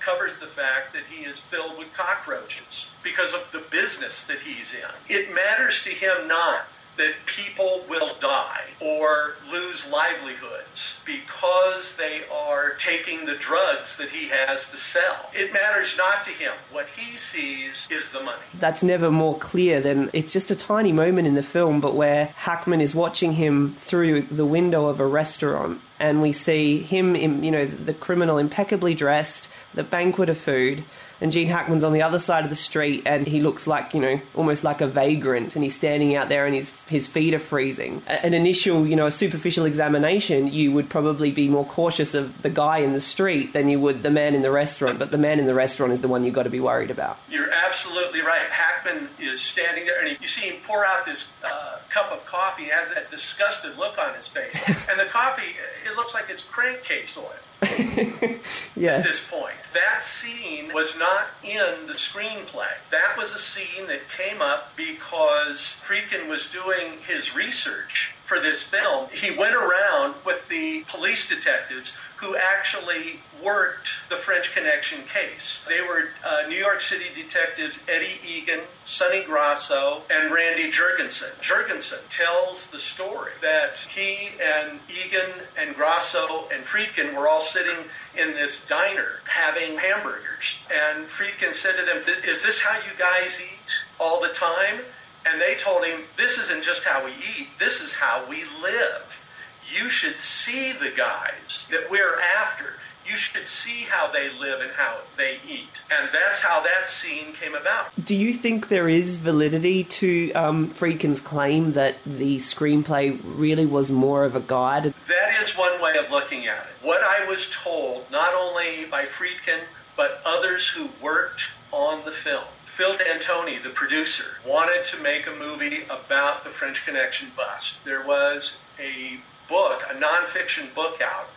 covers the fact that he is filled with cockroaches because of the business that he's in. It matters to him not that people will die or lose livelihoods because they are taking the drugs that he has to sell. It matters not to him. What he sees is the money. That's never more clear than it's just a tiny moment in the film, but where Hackman is watching him through the window of a restaurant, and we see him, you know, the criminal impeccably dressed, the banquet of food and Gene Hackman's on the other side of the street and he looks like, you know, almost like a vagrant and he's standing out there and his, his feet are freezing. An initial, you know, a superficial examination, you would probably be more cautious of the guy in the street than you would the man in the restaurant, but the man in the restaurant is the one you've got to be worried about. You're absolutely right. Hackman is standing there and he, you see him pour out this uh, cup of coffee, he has that disgusted look on his face. and the coffee, it looks like it's crankcase oil. yes. At this point, that scene was not in the screenplay. That was a scene that came up because Friedkin was doing his research for this film, he went around with the police detectives who actually worked the French Connection case. They were uh, New York City detectives Eddie Egan, Sonny Grosso, and Randy Jurgensen. Jurgensen tells the story that he and Egan and Grosso and Friedkin were all sitting in this diner having hamburgers. And Friedkin said to them, Is this how you guys eat all the time? And they told him, This isn't just how we eat, this is how we live. You should see the guys that we're after. You should see how they live and how they eat. And that's how that scene came about. Do you think there is validity to um, Friedkin's claim that the screenplay really was more of a guide? That is one way of looking at it. What I was told, not only by Friedkin, but others who worked on the film, Phil D'Antoni, the producer, wanted to make a movie about the French Connection bust. There was a book, a nonfiction book out,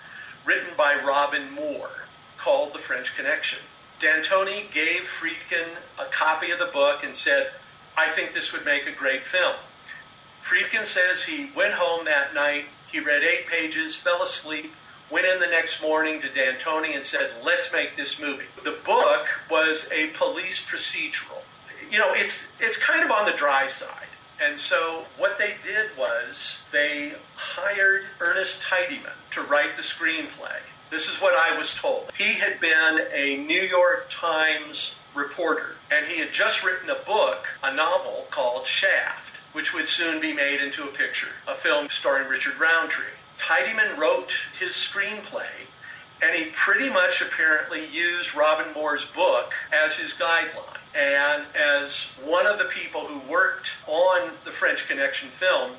written by Robin Moore called The French Connection. D'Antoni gave Friedkin a copy of the book and said, I think this would make a great film. Friedkin says he went home that night, he read eight pages, fell asleep, went in the next morning to D'Antoni and said, let's make this movie. The book was a police procedural. You know, it's, it's kind of on the dry side. And so what they did was they hired Ernest Tidyman to write the screenplay. This is what I was told. He had been a New York Times reporter, and he had just written a book, a novel called Shaft, which would soon be made into a picture, a film starring Richard Roundtree. Tidyman wrote his screenplay, and he pretty much apparently used Robin Moore's book as his guideline. And as one of the people who worked on the French Connection film,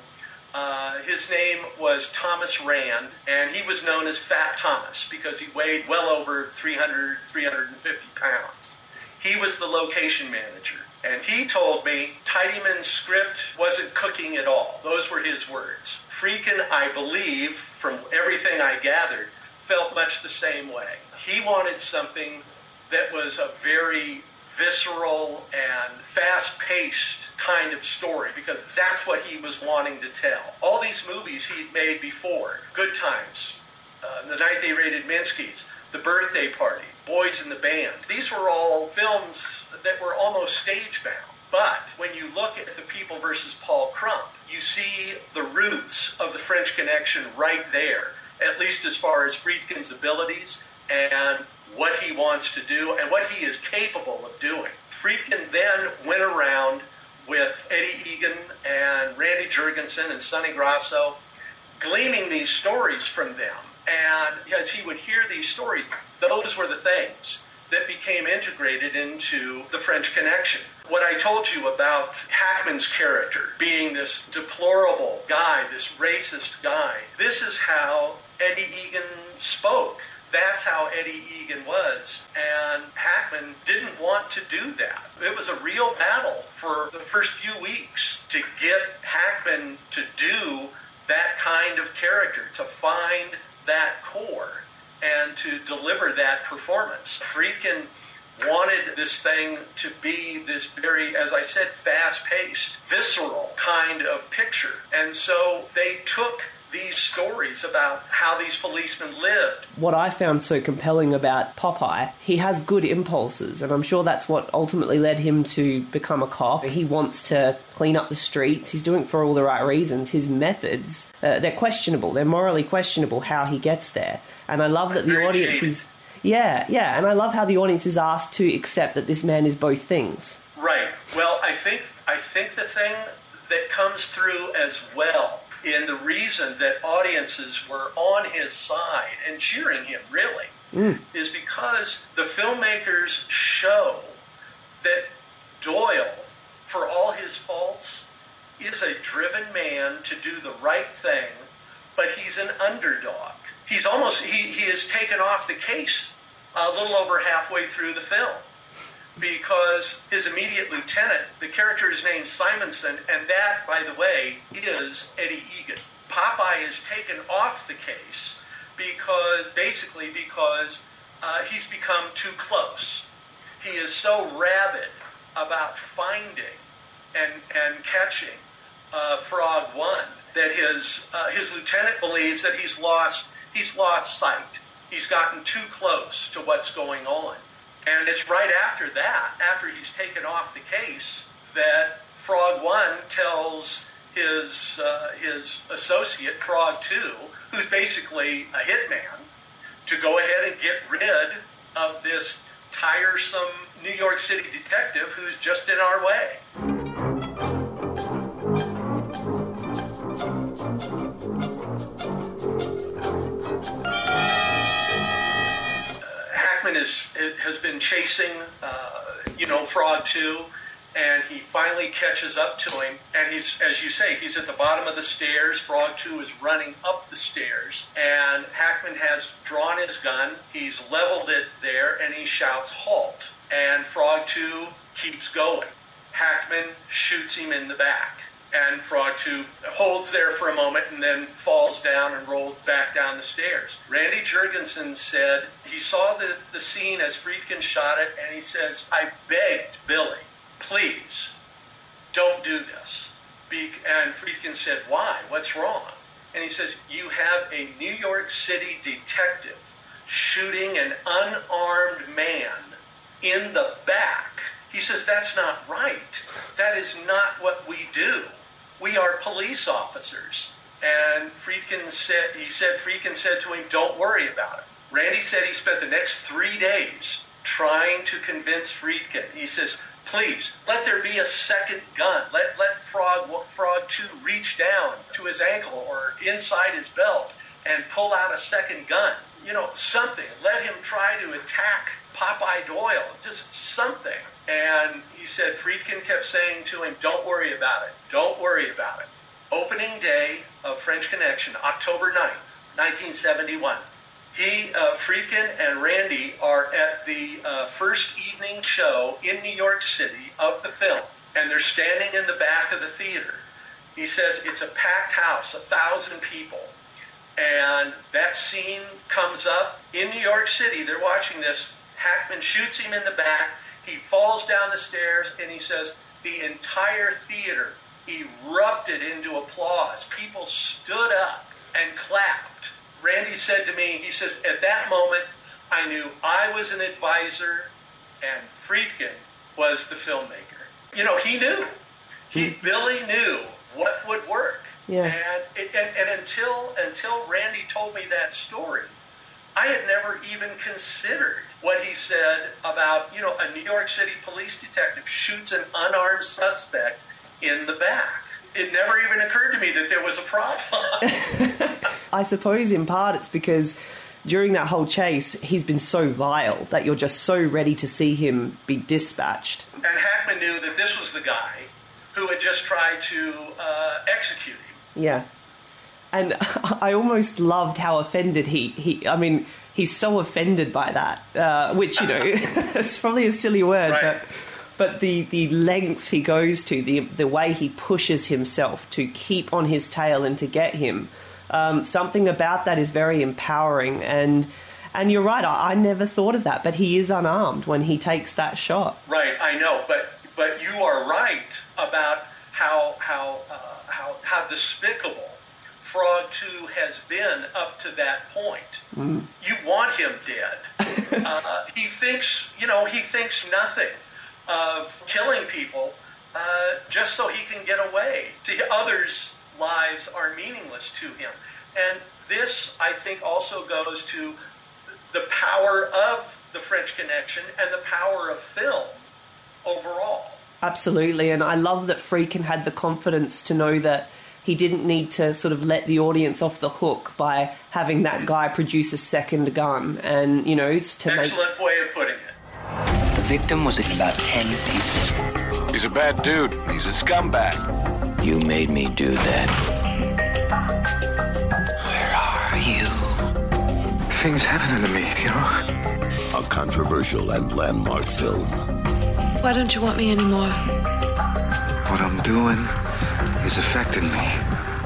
uh, his name was Thomas Rand, and he was known as Fat Thomas because he weighed well over 300, 350 pounds. He was the location manager. And he told me Tidyman's script wasn't cooking at all. Those were his words. Friedkin, I believe, from everything I gathered, felt much the same way. He wanted something that was a very visceral and fast paced kind of story because that's what he was wanting to tell. All these movies he'd made before Good Times, uh, The Night They Raided Minsky's, The Birthday Party, Boys in the Band these were all films that were almost stage bound. But when you look at The People versus Paul Crump, you see the roots of the French Connection right there, at least as far as Friedkin's abilities and what he wants to do and what he is capable of doing. Friedkin then went around with Eddie Egan and Randy Jurgensen and Sonny Grosso, gleaming these stories from them. And as he would hear these stories, those were the things that became integrated into the French Connection. What I told you about Hackman's character being this deplorable guy, this racist guy, this is how Eddie Egan spoke. That's how Eddie Egan was. And Hackman didn't want to do that. It was a real battle for the first few weeks to get Hackman to do that kind of character, to find that core and to deliver that performance. Friedkin wanted this thing to be this very, as I said, fast paced, visceral kind of picture. And so they took these stories about how these policemen lived. What I found so compelling about Popeye, he has good impulses, and I'm sure that's what ultimately led him to become a cop. He wants to clean up the streets, he's doing it for all the right reasons. His methods, uh, they're questionable, they're morally questionable how he gets there. And I love that the audience is. Yeah, yeah, and I love how the audience is asked to accept that this man is both things. Right. Well, I think I think the thing that comes through as well in the reason that audiences were on his side and cheering him really mm. is because the filmmakers show that Doyle, for all his faults, is a driven man to do the right thing, but he's an underdog. He's almost he, he is taken off the case a little over halfway through the film because his immediate lieutenant, the character is named Simonson, and that, by the way, is Eddie Egan. Popeye is taken off the case because, basically, because uh, he's become too close. He is so rabid about finding and, and catching uh, Frog One that his uh, his lieutenant believes that he's lost he's lost sight. He's gotten too close to what's going on, and it's right after that, after he's taken off the case, that Frog One tells his uh, his associate Frog Two, who's basically a hitman, to go ahead and get rid of this tiresome New York City detective who's just in our way. Is, has been chasing, uh, you know, Frog 2, and he finally catches up to him. And he's, as you say, he's at the bottom of the stairs. Frog 2 is running up the stairs, and Hackman has drawn his gun. He's leveled it there, and he shouts, Halt! And Frog 2 keeps going. Hackman shoots him in the back. And Frog 2 holds there for a moment and then falls down and rolls back down the stairs. Randy Jurgensen said he saw the, the scene as Friedkin shot it and he says, I begged Billy, please, don't do this. Be- and Friedkin said, Why? What's wrong? And he says, You have a New York City detective shooting an unarmed man in the back. He says, That's not right. That is not what we do. We are police officers. And Friedkin said, he said, Friedkin said to him, Don't worry about it. Randy said he spent the next three days trying to convince Friedkin. He says, Please, let there be a second gun. Let, let Frog, Frog 2 reach down to his ankle or inside his belt and pull out a second gun. You know, something. Let him try to attack Popeye Doyle. Just something. And he said, Friedkin kept saying to him, Don't worry about it. Don't worry about it. Opening day of French Connection, October 9th, 1971. He, uh, Friedkin and Randy are at the uh, first evening show in New York City of the film, and they're standing in the back of the theater. He says it's a packed house, a thousand people. And that scene comes up in New York City. They're watching this. Hackman shoots him in the back. He falls down the stairs and he says, The entire theater erupted into applause. People stood up and clapped. Randy said to me, He says, At that moment, I knew I was an advisor and Friedkin was the filmmaker. You know, he knew. He hmm. Billy knew what would work. Yeah. And, it, and and until until Randy told me that story, I had never even considered what he said about you know a New York City police detective shoots an unarmed suspect in the back. It never even occurred to me that there was a problem. I suppose in part it's because during that whole chase, he's been so vile that you're just so ready to see him be dispatched. and Hackman knew that this was the guy who had just tried to uh, execute him. Yeah. And I almost loved how offended he, he I mean, he's so offended by that, uh, which, you know, it's probably a silly word, Right. but but the, the lengths he goes to, the the way he pushes himself to keep on his tail and to get him, um, something about that is very empowering. And and you're right, I, I never thought of that, but he is unarmed when he takes that shot. Right, I know, but but you are right about how how uh, how how despicable Frog Two has been up to that point. You want him dead. uh, he thinks, you know, he thinks nothing of killing people uh, just so he can get away. To others, lives are meaningless to him, and this, I think, also goes to the power of the French Connection and the power of film overall. Absolutely, and I love that Friedkin had the confidence to know that he didn't need to sort of let the audience off the hook by having that guy produce a second gun, and you know, it's to make Excellent way of putting it. The victim was in about ten pieces. He's a bad dude. He's a scumbag. You made me do that. Where are you? Things happening to me, you know? A controversial and landmark film. Why don't you want me anymore? What I'm doing is affecting me.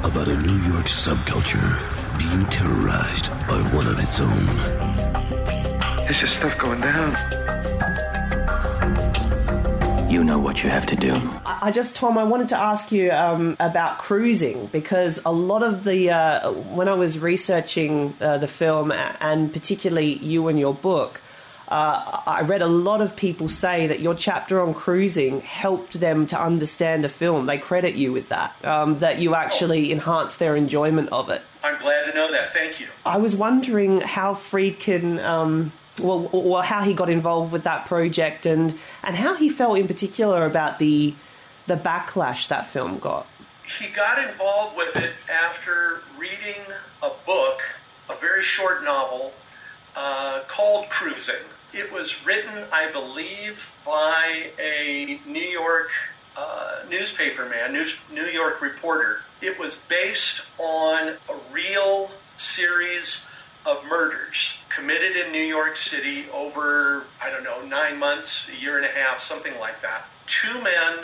About a New York subculture being terrorized by one of its own. There's just stuff going down. You know what you have to do. I I just, Tom, I wanted to ask you um, about cruising because a lot of the uh, when I was researching uh, the film and particularly you and your book. Uh, I read a lot of people say that your chapter on cruising helped them to understand the film. They credit you with that, um, that you actually enhanced their enjoyment of it. I'm glad to know that. Thank you. I was wondering how Friedkin, um, well, well, how he got involved with that project, and and how he felt in particular about the the backlash that film got. He got involved with it after reading a book, a very short novel uh, called Cruising. It was written, I believe, by a New York uh, newspaper man, news, New York reporter. It was based on a real series of murders committed in New York City over, I don't know, nine months, a year and a half, something like that. Two men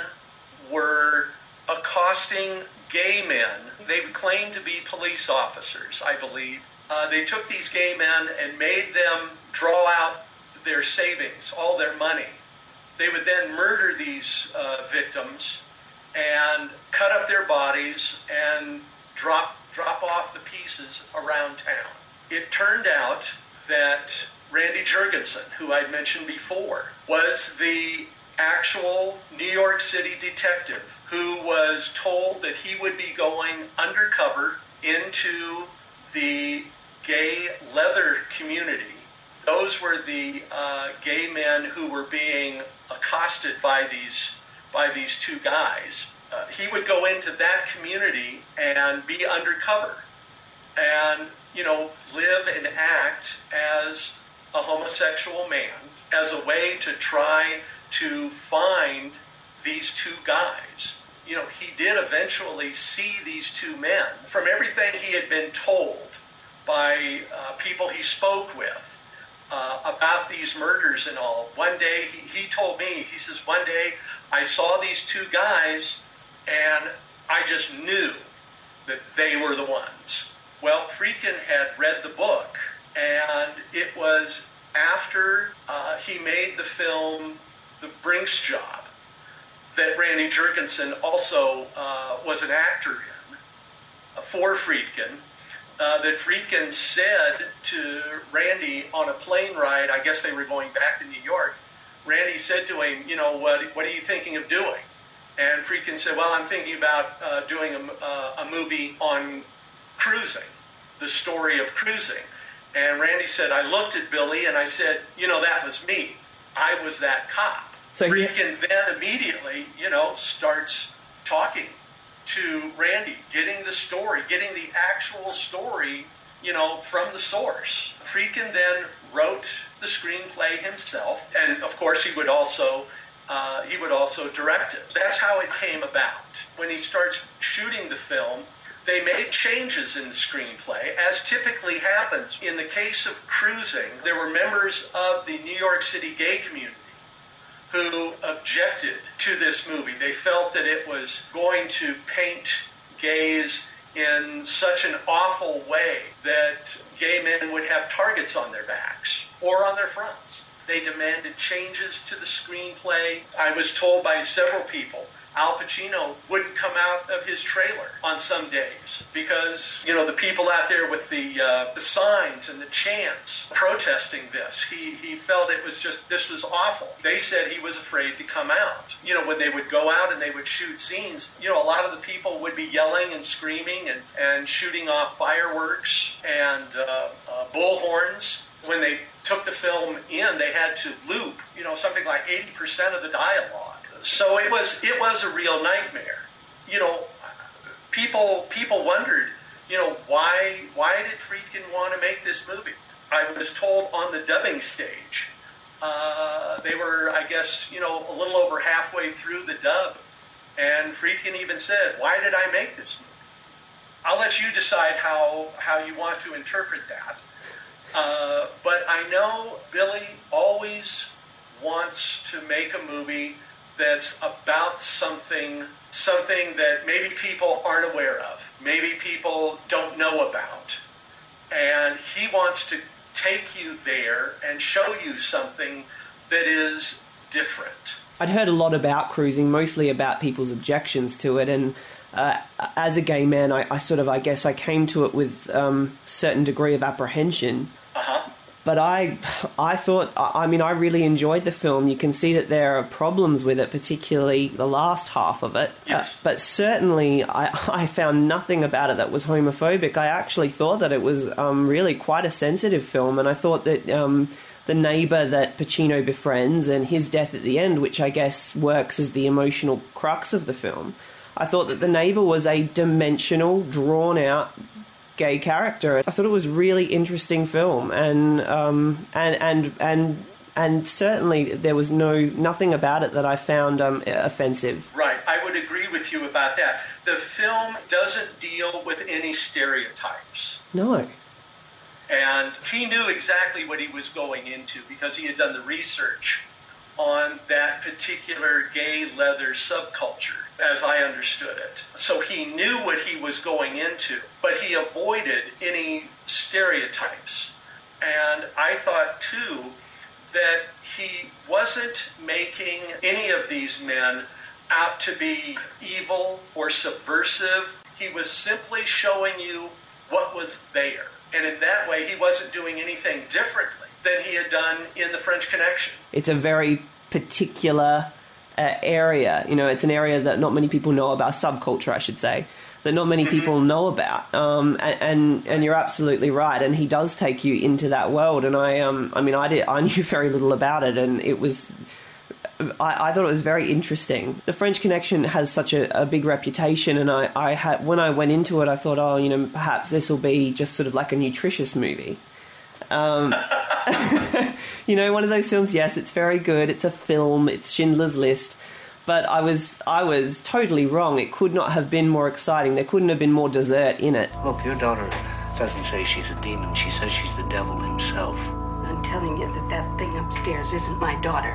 were accosting gay men. They claimed to be police officers, I believe. Uh, they took these gay men and made them draw out their savings, all their money. They would then murder these uh, victims and cut up their bodies and drop drop off the pieces around town. It turned out that Randy Jurgensen, who I'd mentioned before, was the actual New York City detective who was told that he would be going undercover into the gay leather community. Those were the uh, gay men who were being accosted by these by these two guys. Uh, he would go into that community and be undercover, and you know live and act as a homosexual man as a way to try to find these two guys. You know, he did eventually see these two men. From everything he had been told by uh, people he spoke with uh, about these murders and all, one day he, he told me, he says, one day I saw these two guys and I just knew that they were the ones. Well, Friedkin had read the book, and it was after uh, he made the film The Brinks Job that Randy Jurgensen also uh, was an actor in uh, for Friedkin. Uh, that Friedkin said to Randy on a plane ride, I guess they were going back to New York. Randy said to him, You know, what, what are you thinking of doing? And Friedkin said, Well, I'm thinking about uh, doing a, uh, a movie on cruising, the story of cruising. And Randy said, I looked at Billy and I said, You know, that was me. I was that cop. So he- Friedkin then immediately, you know, starts talking to Randy, getting the story, getting the actual story, you know, from the source. Friedkin then wrote the screenplay himself, and of course, he would also uh, he would also direct it. That's how it came about. When he starts shooting the film, they made changes in the screenplay, as typically happens. In the case of Cruising, there were members of the New York City gay community who objected to this movie. They felt that it was going to paint gays in such an awful way that gay men would have targets on their backs or on their fronts. They demanded changes to the screenplay. I was told by several people Al Pacino wouldn't come out of his trailer on some days because you know the people out there with the uh, the signs and the chants protesting this. He he felt it was just this was awful. They said he was afraid to come out. You know when they would go out and they would shoot scenes. You know a lot of the people would be yelling and screaming and and shooting off fireworks and uh, uh, bullhorns when they took the film in, they had to loop, you know, something like 80% of the dialogue. So it was it was a real nightmare. You know, people people wondered, you know, why why did Friedkin want to make this movie? I was told on the dubbing stage. Uh, they were, I guess, you know, a little over halfway through the dub, and Friedkin even said, "Why did I make this movie?" I'll let you decide how how you want to interpret that. Uh, but I know Billy always wants to make a movie that's about something something that maybe people aren't aware of, maybe people don't know about. And he wants to take you there and show you something that is different. I'd heard a lot about cruising, mostly about people's objections to it, and uh, as a gay man, I, I, sort of, I guess, I came to it with um, certain degree of apprehension. Uh-huh. But I, I thought, I mean, I really enjoyed the film. You can see that there are problems with it, particularly the last half of it. Yes. Uh, but certainly, I, I found nothing about it that was homophobic. I actually thought that it was um, really quite a sensitive film, and I thought that. Um, the neighbor that Pacino befriends and his death at the end, which I guess works as the emotional crux of the film. I thought that the neighbor was a dimensional, drawn out gay character. I thought it was a really interesting film, and um, and and and and certainly there was no nothing about it that I found um, offensive. Right, I would agree with you about that. The film doesn't deal with any stereotypes. No. And he knew exactly what he was going into because he had done the research on that particular gay leather subculture, as I understood it. So he knew what he was going into, but he avoided any stereotypes. And I thought, too, that he wasn't making any of these men out to be evil or subversive. He was simply showing you what was there. And in that way, he wasn't doing anything differently than he had done in the French Connection. It's a very particular uh, area. You know, it's an area that not many people know about, subculture, I should say, that not many people know about. Um, and, and, and you're absolutely right. And he does take you into that world. And I, um, I mean, I did, I knew very little about it, and it was. I, I, thought it was very interesting. The French Connection has such a, a big reputation, and I, I had when I went into it, I thought, oh, you know, perhaps this will be just sort of like a nutritious movie. Um, you know, one of those films. Yes, it's very good. It's a film. It's Schindler's List. But I was I was totally wrong. It could not have been more exciting. There couldn't have been more dessert in it. Look, your daughter doesn't say she's a demon. She says she's the devil himself. I'm telling you that that thing upstairs isn't my daughter.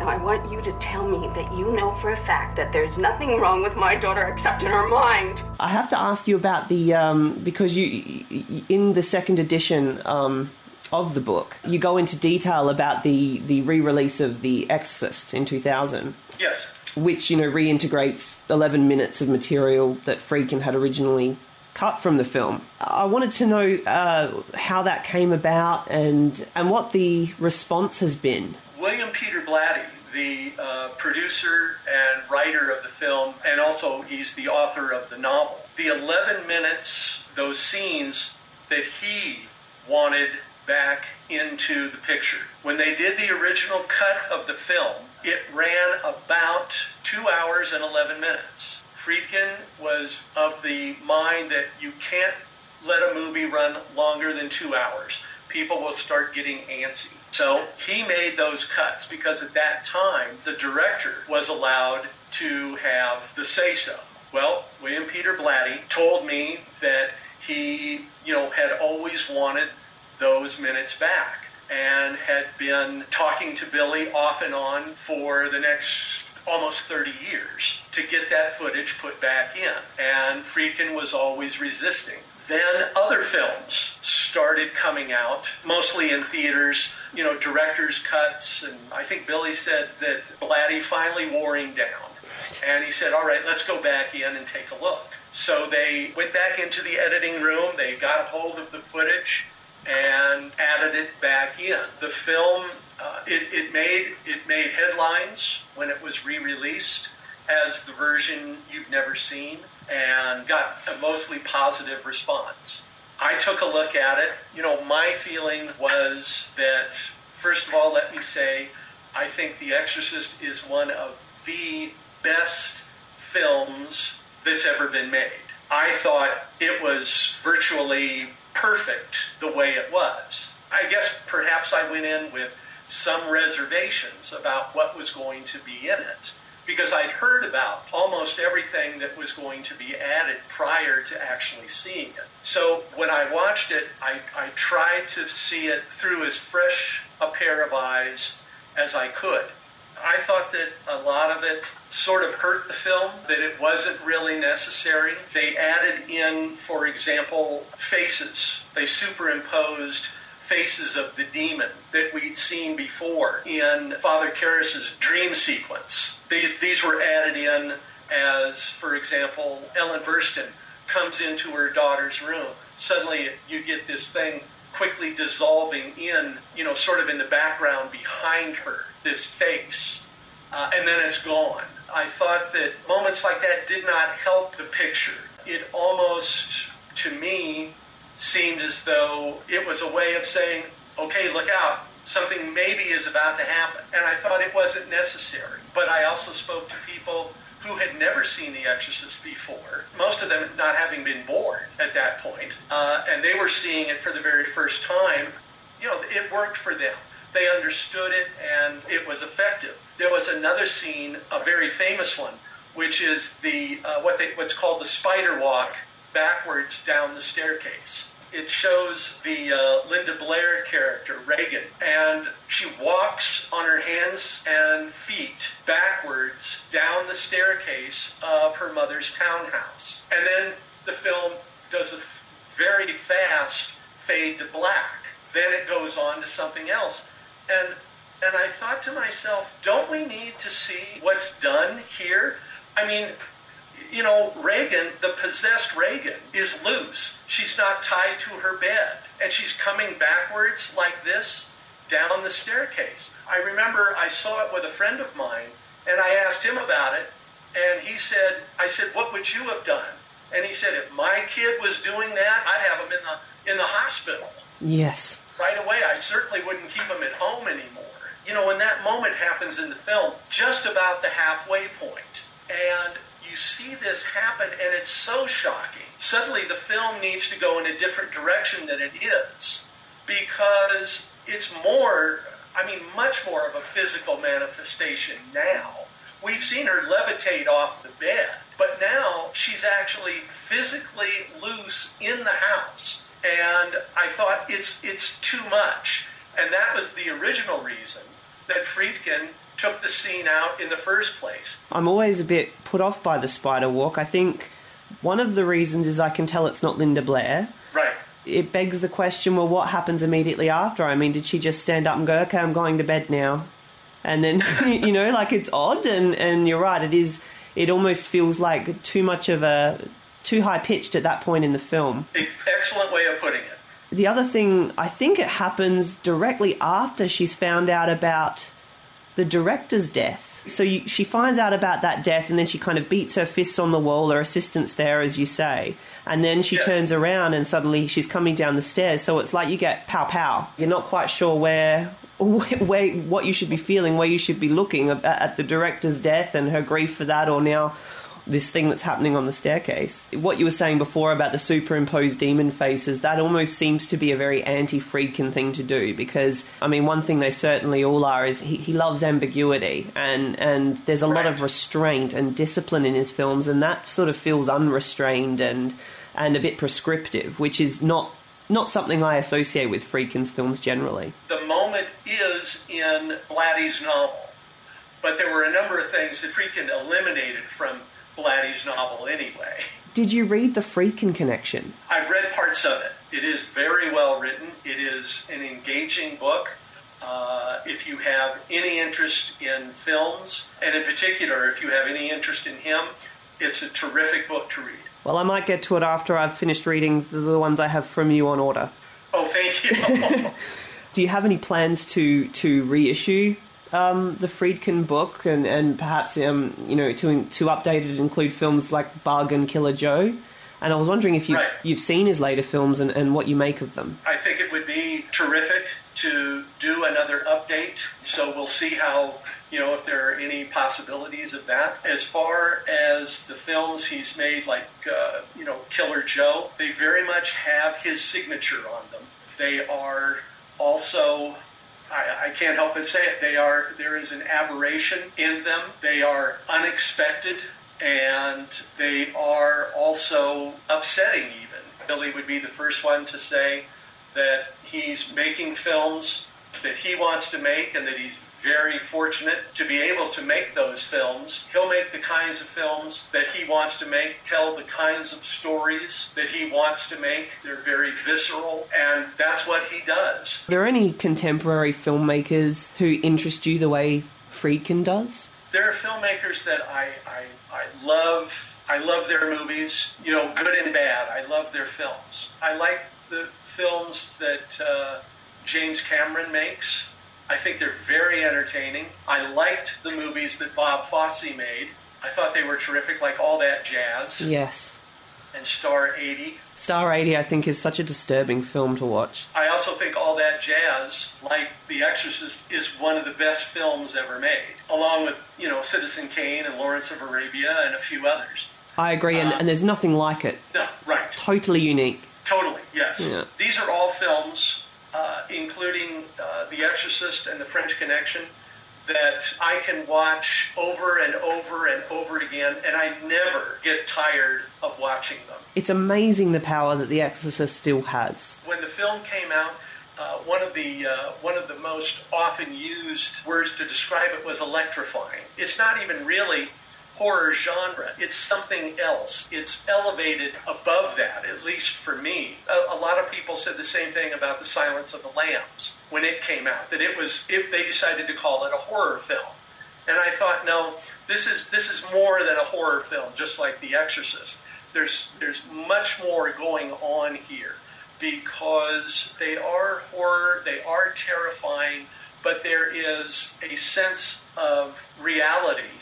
Now, I want you to tell me that you know for a fact that there's nothing wrong with my daughter except in her mind. I have to ask you about the um, because you in the second edition um, of the book, you go into detail about the the re-release of The Exorcist in 2000. Yes. Which you know reintegrates 11 minutes of material that Friedkin had originally cut from the film. I wanted to know uh, how that came about and and what the response has been. William Peter Blatty, the uh, producer and writer of the film, and also he's the author of the novel. The 11 minutes, those scenes that he wanted back into the picture. When they did the original cut of the film, it ran about two hours and 11 minutes. Friedkin was of the mind that you can't let a movie run longer than two hours. People will start getting antsy. So he made those cuts because at that time the director was allowed to have the say so. Well, William Peter Blatty told me that he, you know, had always wanted those minutes back and had been talking to Billy off and on for the next almost 30 years to get that footage put back in. And Friedkin was always resisting. Then other films started coming out, mostly in theaters, you know, director's cuts. And I think Billy said that Blatty finally wore him down. And he said, all right, let's go back in and take a look. So they went back into the editing room, they got a hold of the footage and added it back in. The film, uh, it, it, made, it made headlines when it was re released as the version you've never seen and got a mostly positive response. I took a look at it. You know, my feeling was that, first of all, let me say, I think The Exorcist is one of the best films that's ever been made. I thought it was virtually perfect the way it was. I guess perhaps I went in with some reservations about what was going to be in it because I'd heard about almost everything that was going to be added prior to actually seeing it. So when I watched it, I, I tried to see it through as fresh a pair of eyes as I could. I thought that a lot of it sort of hurt the film, that it wasn't really necessary. They added in, for example, faces. They superimposed faces of the demon that we'd seen before in Father Karras's dream sequence. These these were added in as, for example, Ellen Burstyn comes into her daughter's room. Suddenly, you get this thing quickly dissolving in, you know, sort of in the background behind her, this face, uh, and then it's gone. I thought that moments like that did not help the picture. It almost, to me, seemed as though it was a way of saying, okay, look out, something maybe is about to happen. And I thought it wasn't necessary. But I also spoke to people who had never seen The Exorcist before, most of them not having been born at that point, uh, and they were seeing it for the very first time. You know, it worked for them. They understood it and it was effective. There was another scene, a very famous one, which is the uh, what they, what's called the spider walk backwards down the staircase it shows the uh, Linda Blair character, Regan, and she walks on her hands and feet backwards down the staircase of her mother's townhouse. And then the film does a very fast fade to black. Then it goes on to something else. And and I thought to myself, don't we need to see what's done here? I mean, you know, Regan, the possessed Regan, is loose. She's not tied to her bed. And she's coming backwards like this down the staircase. I remember I saw it with a friend of mine, and I asked him about it, and he said, I said, what would you have done? And he said, if my kid was doing that, I'd have him in the, in the hospital. Yes. Right away, I certainly wouldn't keep him at home anymore. You know, when that moment happens in the film, just about the halfway point, and you see this happen and it's so shocking. Suddenly the film needs to go in a different direction than it is because it's more, I mean, much more of a physical manifestation now. We've seen her levitate off the bed, but now she's actually physically loose in the house. And I thought it's it's too much. And that was the original reason that Friedkin took the scene out in the first place. I'm always a bit put off by the spider walk. I think one of the reasons is I can tell it's not Linda Blair. Right. It begs the question well, what happens immediately after? I mean, did she just stand up and go, okay, I'm going to bed now? And then, you know, like it's odd, and, and you're right, it is, it almost feels like too much of a, too high pitched at that point in the film. Excellent way of putting it. The other thing, I think it happens directly after she's found out about the director's death. So you, she finds out about that death, and then she kind of beats her fists on the wall. Her assistant's there, as you say, and then she Yes. turns around, and suddenly she's coming down the stairs. So it's like you get pow pow. You're not quite sure where. Where, what you should be feeling, where you should be looking at, at the director's death and her grief for that, or now this thing that's happening on the staircase. What you were saying before about the superimposed demon faces, that almost seems to be a very anti Friedkin thing to do because, I mean, one thing they certainly all are is he, he loves ambiguity and, and there's a lot of restraint and discipline in his films, and that sort of feels unrestrained and, and a bit prescriptive, which is not. Not something I associate with Friedkin's films generally. The moment is in Blatty's novel, but there were a number of things that Friedkin eliminated from Blatty's novel anyway. Did you read The Friedkin Connection? I've read parts of it. It is very well written. It is an engaging book. Uh, if you have any interest in films, and in particular, if you have any interest in him, it's a terrific book to read. Well, I might get to it after I've finished reading the, the ones I have from you on order. Oh, thank you. Do you have any plans to to reissue um, the Friedkin book and and perhaps um, you know to to update it include films like Bug and Killer Joe? And I was wondering if you've Right. you've seen his later films and, and what you make of them. I think it would be terrific to do another update. So we'll see how, you know, if there are any possibilities of that. As far as the films he's made, like, uh, you know, Killer Joe, they very much have his signature on them. They are also. I, I can't help but say it. They are. There is an aberration in them. They are unexpected, and they are also upsetting. Even Billy would be the first one to say that he's making films that he wants to make and that he's very fortunate to be able to make those films. He'll make the kinds of films that he wants to make, tell the kinds of stories that he wants to make. They're very visceral, and that's what he does. Are there any contemporary filmmakers who interest you the way Friedkin does? There are filmmakers that I, I, I love. I love their movies, you know, good and bad. I love their films. I like the films that uh, James Cameron makes. I think they're very entertaining. I liked the movies that Bob Fosse made. I thought they were terrific, like All That Jazz Yes. and Star 80. Star 80, I think, is such a disturbing film to watch. I also think All That Jazz, like The Exorcist, is one of the best films ever made, along with, you know, Citizen Kane and Lawrence of Arabia and a few others. I agree, and, uh, and there's nothing like it. No, right. Totally unique. Totally, yes. Yeah. These are all films, uh, including uh, The Exorcist and The French Connection, that I can watch over and over and over again, and I never get tired of watching them. It's amazing the power that The Exorcist still has. When the film came out, uh, one of the uh, one of the most often used words to describe it was electrifying. It's not even really horror genre. It's something else. It's elevated above that, at least for me. A, a lot of people said the same thing about The Silence of the Lambs when it came out. That it was if they decided to call it a horror film. And I thought, no, this is this is more than a horror film, just like The Exorcist. There's there's much more going on here because they are horror, they are terrifying, but there is a sense of reality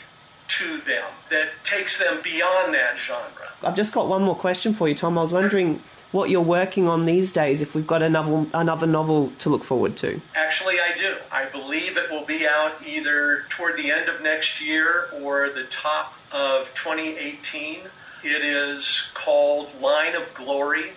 to them that takes them beyond that genre. I've just got one more question for you, Tom. I was wondering what you're working on these days, if we've got another, another novel to look forward to. Actually, I do. I believe it will be out either toward the end of next year or the top of 2018. It is called Line of Glory,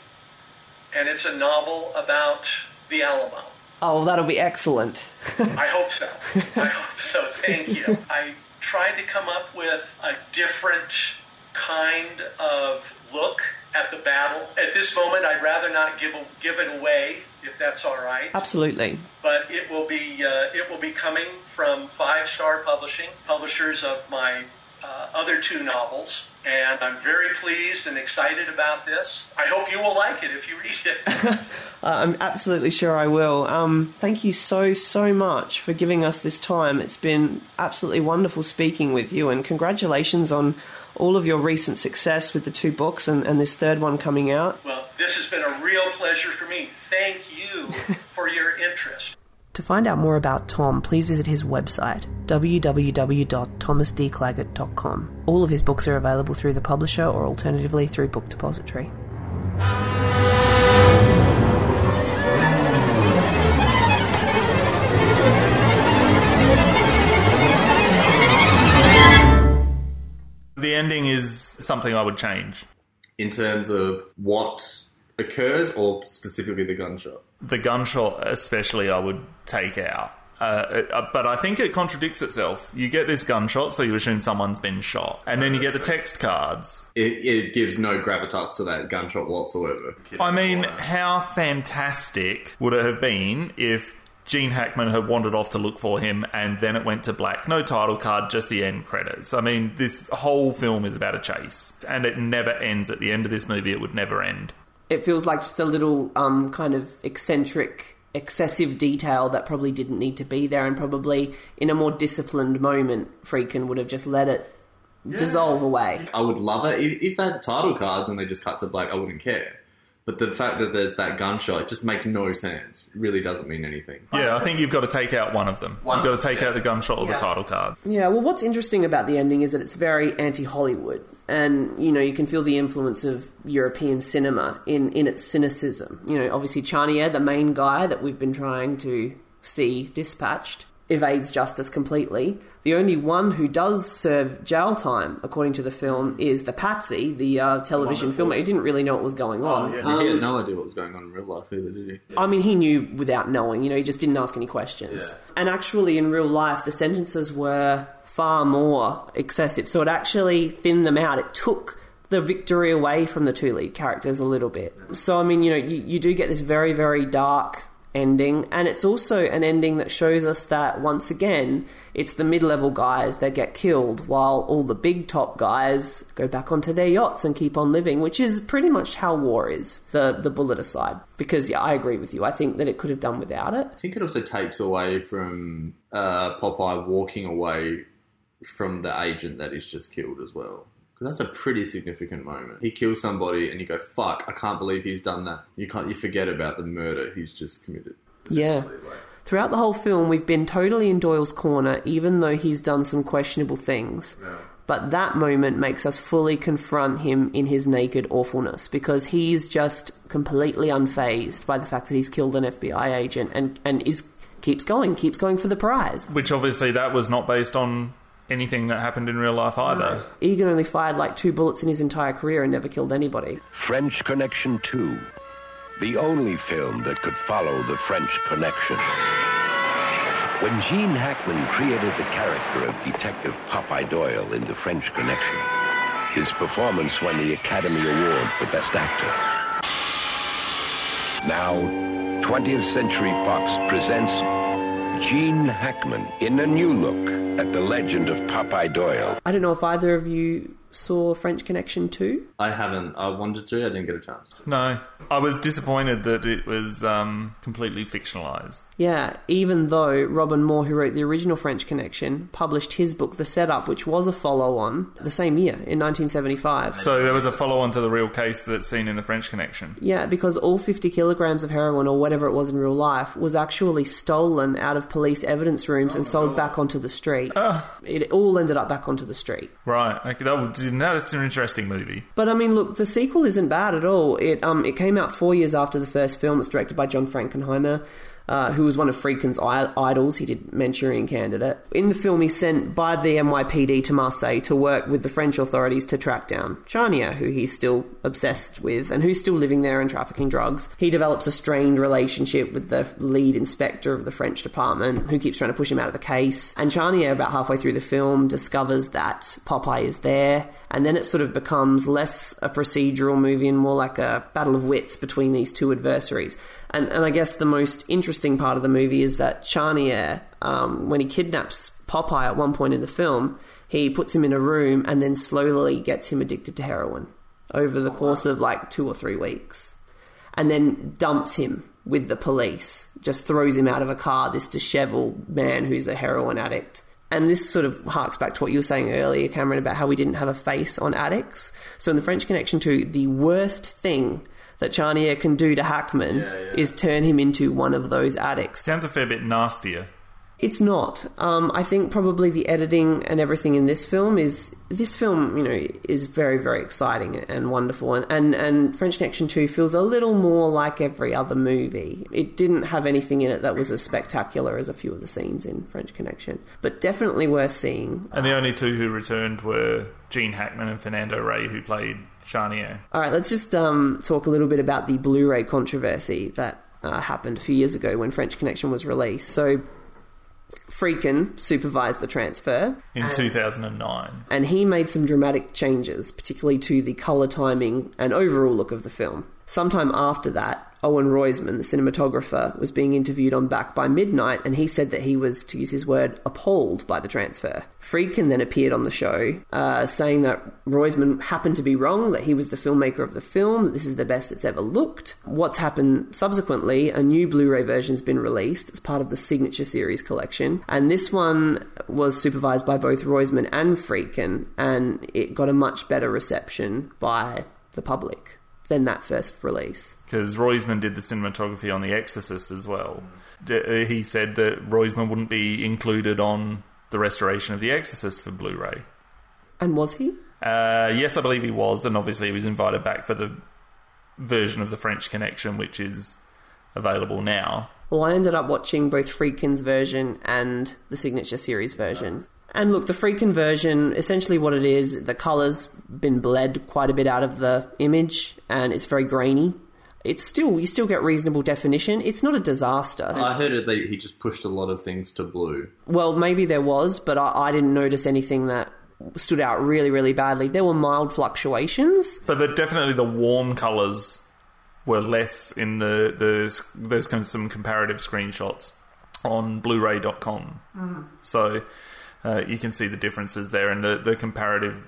and it's a novel about the Alamo. Oh, that'll be excellent. I hope so. I hope so. Thank you. I tried to come up with a different kind of look at the battle. At this moment, I'd rather not give give it away, if that's all right. Absolutely. But it will be uh, it will be coming from Five Star Publishing, publishers of my uh, other two novels. And I'm very pleased and excited about this. I hope you will like it if you read it. I'm absolutely sure I will. Um, thank you so, so much for giving us this time. It's been absolutely wonderful speaking with you, and congratulations on all of your recent success with the two books and, and this third one coming out. well, this has been a real pleasure for me. Thank you for your interest. To find out more about Tom, please visit his website, www.thomasdclagett.com. All of his books are available through the publisher or alternatively through Book Depository. The ending is something I would change. In terms of what occurs, or specifically the gunshot? The gunshot, especially, I would take out. Uh, it- uh, but I think it contradicts itself. You get this gunshot, so you assume someone's been shot, and then you get the text cards. It, it gives no gravitas to that gunshot whatsoever. I mean, how fantastic would it have been if Gene Hackman had wandered off to look for him and then it went to black? No title card, just the end credits. I mean, this whole film is about a chase, and it never ends. At the end of this movie, it would never end. It feels like just a little um, kind of eccentric, excessive detail that probably didn't need to be there, and probably in a more disciplined moment, Friedkin would have just let it dissolve away. I would love it if, if they had title cards and they just cut to black. I wouldn't care. But the fact that there's that gunshot it just makes no sense. It really doesn't mean anything. Yeah, I think you've got to take out one of them. One you've got to take them, out the gunshot or Yeah. the title card. Yeah, well, what's interesting about the ending is that it's very anti Hollywood. And, you know, you can feel the influence of European cinema in, in its cynicism. You know, obviously, Charnier, the main guy that we've been trying to see dispatched, evades justice completely. The only one who does serve jail time, according to the film, is the Patsy, the uh, television filmer. He didn't really know what was going on. he Um, had no idea what was going on in real life either, did he? I mean, he knew without knowing, you know, he just didn't ask any questions. And actually, in real life, the sentences were far more excessive. So it actually thinned them out. It took the victory away from the two lead characters a little bit. So, I mean, you know, you, you do get this very, very dark ending, and it's also an ending that shows us that once again, it's the mid level guys that get killed, while all the big top guys go back onto their yachts and keep on living, which is pretty much how war is, the, the bullet aside. Because, yeah, I agree with you. I think that it could have done without it. I think it also takes away from uh, Popeye walking away from the agent that is just killed as well. Because that's a pretty significant moment. He kills somebody and you go, fuck, I can't believe he's done that. You can't, you forget about the murder he's just committed. Yeah. Throughout the whole film, we've been totally in Doyle's corner, even though he's done some questionable things. But that moment makes us fully confront him in his naked awfulness because he's just completely unfazed by the fact that he's killed an FBI agent and, and is keeps going, keeps going for the prize. Which obviously that was not based on anything that happened in real life either. Egan only fired like two bullets in his entire career and never killed anybody. French Connection 2, the only film that could follow the French Connection. When Gene Hackman created the character of Detective Popeye Doyle in The French Connection, his performance won the Academy Award for Best Actor. Now, 20th Century Fox presents Gene Hackman in a new look at the legend of Popeye Doyle. I don't know if either of you saw French Connection 2. I haven't. I wanted to. I didn't get a chance. To. No. I was disappointed that it was um, completely fictionalized. Yeah, even though Robin Moore, who wrote the original French Connection, published his book, The Setup, which was a follow on the same year in 1975. So there was a follow on to the real case that's seen in the French Connection. Yeah, because all 50 kilograms of heroin, or whatever it was in real life, was actually stolen out of police evidence rooms and sold back onto the street. It all ended up back onto the street. Right. Okay, that would, now that's an interesting movie. But I mean, look, the sequel isn't bad at all. It um it came out four years after the first film. It's directed by John Frankenheimer. Uh, who was one of Friedkin's idols. He did Manchurian Candidate. In the film, he's sent by the NYPD to Marseille to work with the French authorities to track down Charnier, who he's still obsessed with and who's still living there and trafficking drugs. He develops a strained relationship with the lead inspector of the French department, who keeps trying to push him out of the case. And Charnier, about halfway through the film, discovers that Popeye is there, and then it sort of becomes less a procedural movie and more like a battle of wits between these two adversaries. And, and I guess the most interesting part of the movie is that Charnier, um, when he kidnaps Popeye at one point in the film, he puts him in a room and then slowly gets him addicted to heroin over the course of like two or three weeks. And then dumps him with the police, just throws him out of a car, this disheveled man who's a heroin addict. And this sort of harks back to what you were saying earlier, Cameron, about how we didn't have a face on addicts. So in the French Connection 2, the worst thing that Charnier can do to Hackman is turn him into one of those addicts. Sounds a fair bit nastier. It's not. Um, I think probably the editing and everything in this film is this film, you know, is very very exciting and wonderful, and and, and French Connection Two feels a little more like every other movie. It didn't have anything in it that was as spectacular as a few of the scenes in French Connection, but definitely worth seeing. And the only two who returned were Gene Hackman and Fernando Rey, who played Charnier. All right, let's just um, talk a little bit about the Blu-ray controversy that uh, happened a few years ago when French Connection was released. So. Friedkin supervised the transfer In 2009. and he made some dramatic changes, particularly to the colour timing and overall look of the film. Sometime after that, Owen Roizman, the cinematographer, was being interviewed on Back by Midnight, and he said that he was, to use his word, appalled by the transfer. Friedkin then appeared on the show, uh, saying that Roizman happened to be wrong, that he was the filmmaker of the film, that this is the best it's ever looked. What's happened subsequently, a new Blu ray version's been released as part of the Signature Series collection, and this one was supervised by both Roizman and Friedkin, and it got a much better reception by the public than that first release. Because Roizman did the cinematography on The Exorcist as well. D- uh, he said that Roizman wouldn't be included on the restoration of The Exorcist for Blu ray. And was he? Uh, yes, I believe he was, and obviously he was invited back for the version of the French Connection, which is available now. Well, I ended up watching both Friedkin's version and the Signature Series version. And look, the Friedkin version, essentially what it is, the colour's been bled quite a bit out of the image, and it's very grainy. It's still, you still get reasonable definition. It's not a disaster. I heard that he just pushed a lot of things to blue. Well, maybe there was, but I, I didn't notice anything that stood out really, really badly. There were mild fluctuations. But the, definitely the warm colours were less in the, the there's kind some comparative screenshots on Blu-ray.com. Mm. So uh, you can see the differences there, and the, the comparative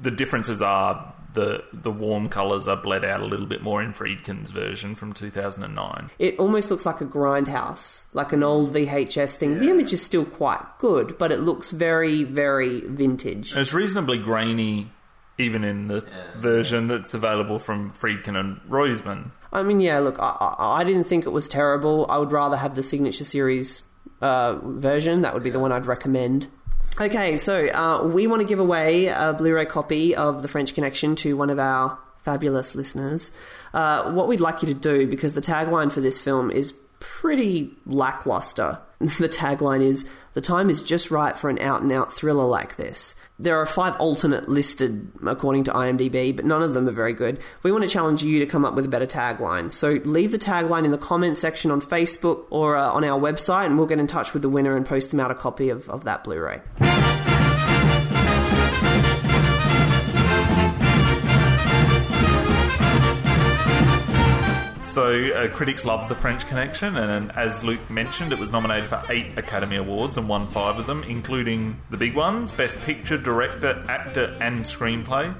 the differences are the the warm colours are bled out a little bit more in Friedkin's version from 2009. It almost looks like a grindhouse, like an old VHS thing. The image is still quite good, but it looks very, very vintage. It's reasonably grainy, even in the version that's available from Friedkin and Roizman. I mean, yeah, look, I, I, I didn't think it was terrible. I would rather have the signature series uh, version. That would be the one I'd recommend. Okay, so uh, we want to give away a Blu-ray copy of The French Connection to one of our fabulous listeners. Uh, what we'd like you to do, because the tagline for this film is pretty lackluster. The tagline is The time is just right for an out and out thriller like this. There are five alternate listed according to IMDb, but none of them are very good. We want to challenge you to come up with a better tagline. So leave the tagline in the comment section on Facebook or uh, on our website, and we'll get in touch with the winner and post them out a copy of, of that Blu ray. So uh, critics loved The French Connection, and as Luke mentioned, it was nominated for eight Academy Awards and won five of them, including the big ones: Best Picture, Director, Actor, and Screenplay.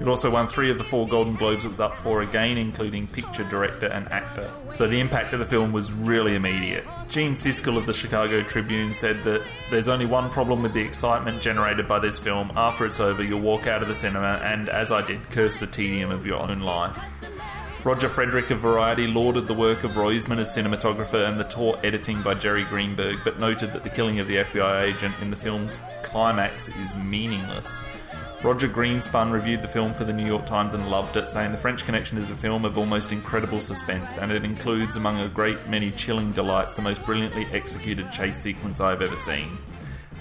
It also won three of the four Golden Globes it was up for, again including Picture, Director, and Actor. So the impact of the film was really immediate. Gene Siskel of the Chicago Tribune said that there's only one problem with the excitement generated by this film. After it's over, you'll walk out of the cinema and, as I did, curse the tedium of your own life. Roger Frederick of Variety lauded the work of Roizman as cinematographer and the taut editing by Jerry Greenberg, but noted that the killing of the FBI agent in the film's climax is meaningless. Roger Greenspun reviewed the film for the New York Times and loved it, saying The French Connection is a film of almost incredible suspense, and it includes, among a great many chilling delights, the most brilliantly executed chase sequence I have ever seen.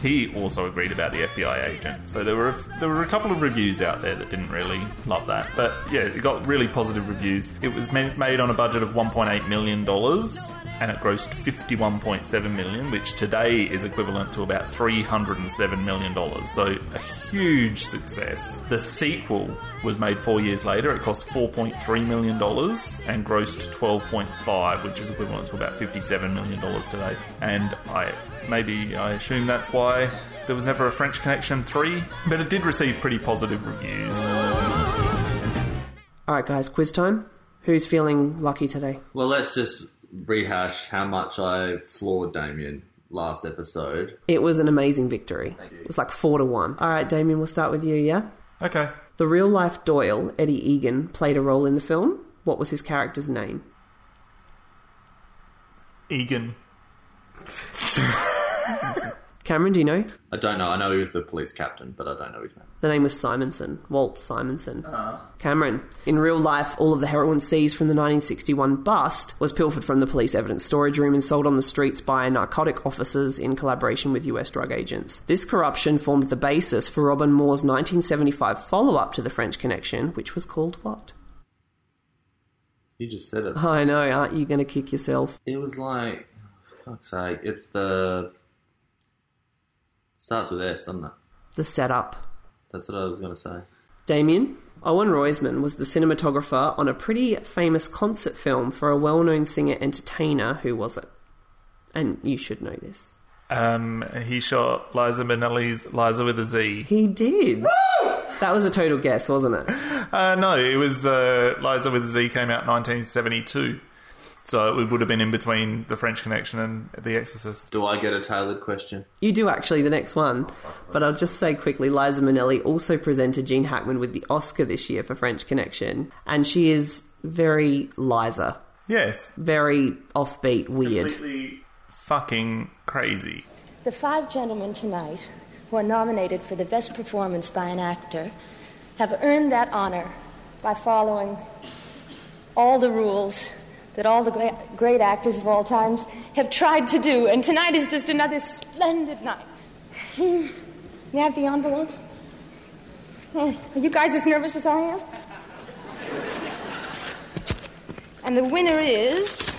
He also agreed about the FBI agent, so there were a, there were a couple of reviews out there that didn't really love that, but yeah, it got really positive reviews. It was made on a budget of 1.8 million dollars, and it grossed 51.7 million, which today is equivalent to about 307 million dollars. So a huge success. The sequel was made four years later. It cost 4.3 million dollars and grossed 12.5, which is equivalent to about 57 million dollars today. And I maybe I assume that's why there was never a French Connection 3, but it did receive pretty positive reviews. All right, guys, quiz time. Who's feeling lucky today? Well, let's just rehash how much I floored Damien last episode. It was an amazing victory. It was like four to one. All right, Damien, we'll start with you, yeah? Okay. The real life Doyle, Eddie Egan, played a role in the film. What was his character's name? Egan. Cameron, do you know? I don't know. I know he was the police captain, but I don't know his name. The name was Simonson, Walt Simonson. Uh-huh. Cameron. In real life, all of the heroin seized from the 1961 bust was pilfered from the police evidence storage room and sold on the streets by narcotic officers in collaboration with US drug agents. This corruption formed the basis for Robin Moore's 1975 follow up to The French Connection, which was called what? You just said it. I know, aren't you going to kick yourself? It was like, oh, fuck's sake, it's the. Starts with S, doesn't it? The setup. That's what I was going to say. Damien, Owen Roizman was the cinematographer on a pretty famous concert film for a well known singer entertainer. Who was it? And you should know this. Um, he shot Liza Minnelli's Liza with a Z. He did. That was a total guess, wasn't it? Uh, no, it was uh, Liza with a Z came out in 1972. So it would have been in between The French Connection and The Exorcist. Do I get a tailored question? You do actually, the next one. But I'll just say quickly Liza Minnelli also presented Gene Hackman with the Oscar this year for French Connection. And she is very Liza. Yes. Very offbeat, weird. Completely fucking crazy. The five gentlemen tonight who are nominated for the best performance by an actor have earned that honor by following all the rules that all the great, great actors of all times have tried to do. And tonight is just another splendid night. You have the envelope? Oh, Are you guys as nervous as I am? And the winner is.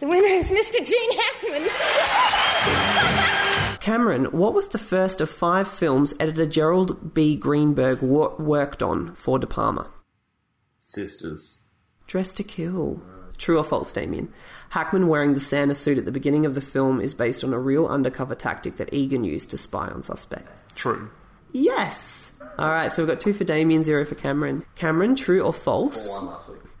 The winner is Mr. Gene Hackman. Cameron, what was the first of five films editor Gerald B. Greenberg wo- worked on for De Palma? Sisters. Dress to Kill. True or false, Damien? Hackman wearing the Santa suit at the beginning of the film is based on a real undercover tactic that Egan used to spy on suspects. True. Yes! Alright, so we've got two for Damien, zero for Cameron. Cameron, true or false?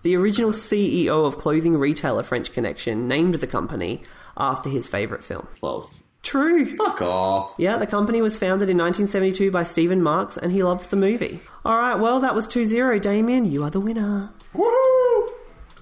The original CEO of clothing retailer French Connection named the company after his favourite film. False. True. Fuck off. Yeah, the company was founded in 1972 by Stephen Marks and he loved the movie. Alright, well, that was 2 0. Damien, you are the winner. Woohoo!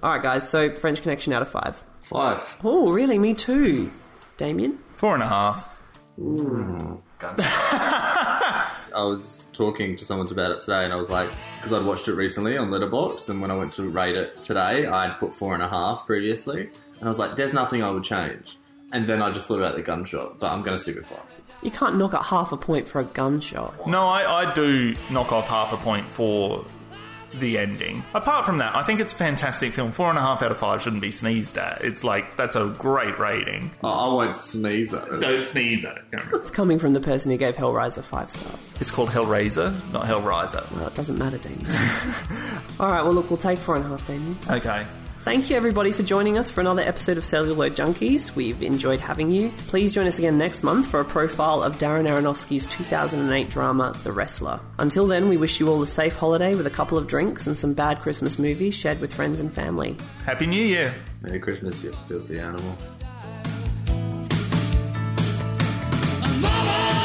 Alright, guys, so French Connection out of 5. Five. Oh, really? Me too. Damien? Four and a half. Mm. I was talking to someone about it today, and I was like, because I'd watched it recently on Letterboxd, and when I went to rate it today, I'd put four and a half previously, and I was like, there's nothing I would change. And then I just thought about the gunshot, but I'm going to stick with five. You can't knock at half a point for a gunshot. No, I, I do knock off half a point for the ending. Apart from that, I think it's a fantastic film. Four and a half out of five shouldn't be sneezed at. It's like, that's a great rating. I, I won't sneeze at it. Don't sneeze at it. It's coming from the person who gave Hellraiser 5 stars. It's called Hellraiser, not Hellraiser. Well, it doesn't matter, Damien. Alright, well, look, we'll take four and a half, Damien. Okay. Thank you, everybody, for joining us for another episode of Celluloid Junkies. We've enjoyed having you. Please join us again next month for a profile of Darren Aronofsky's 2008 drama, The Wrestler. Until then, we wish you all a safe holiday with a couple of drinks and some bad Christmas movies shared with friends and family. Happy New Year! Merry Christmas, you filthy animals. Mama!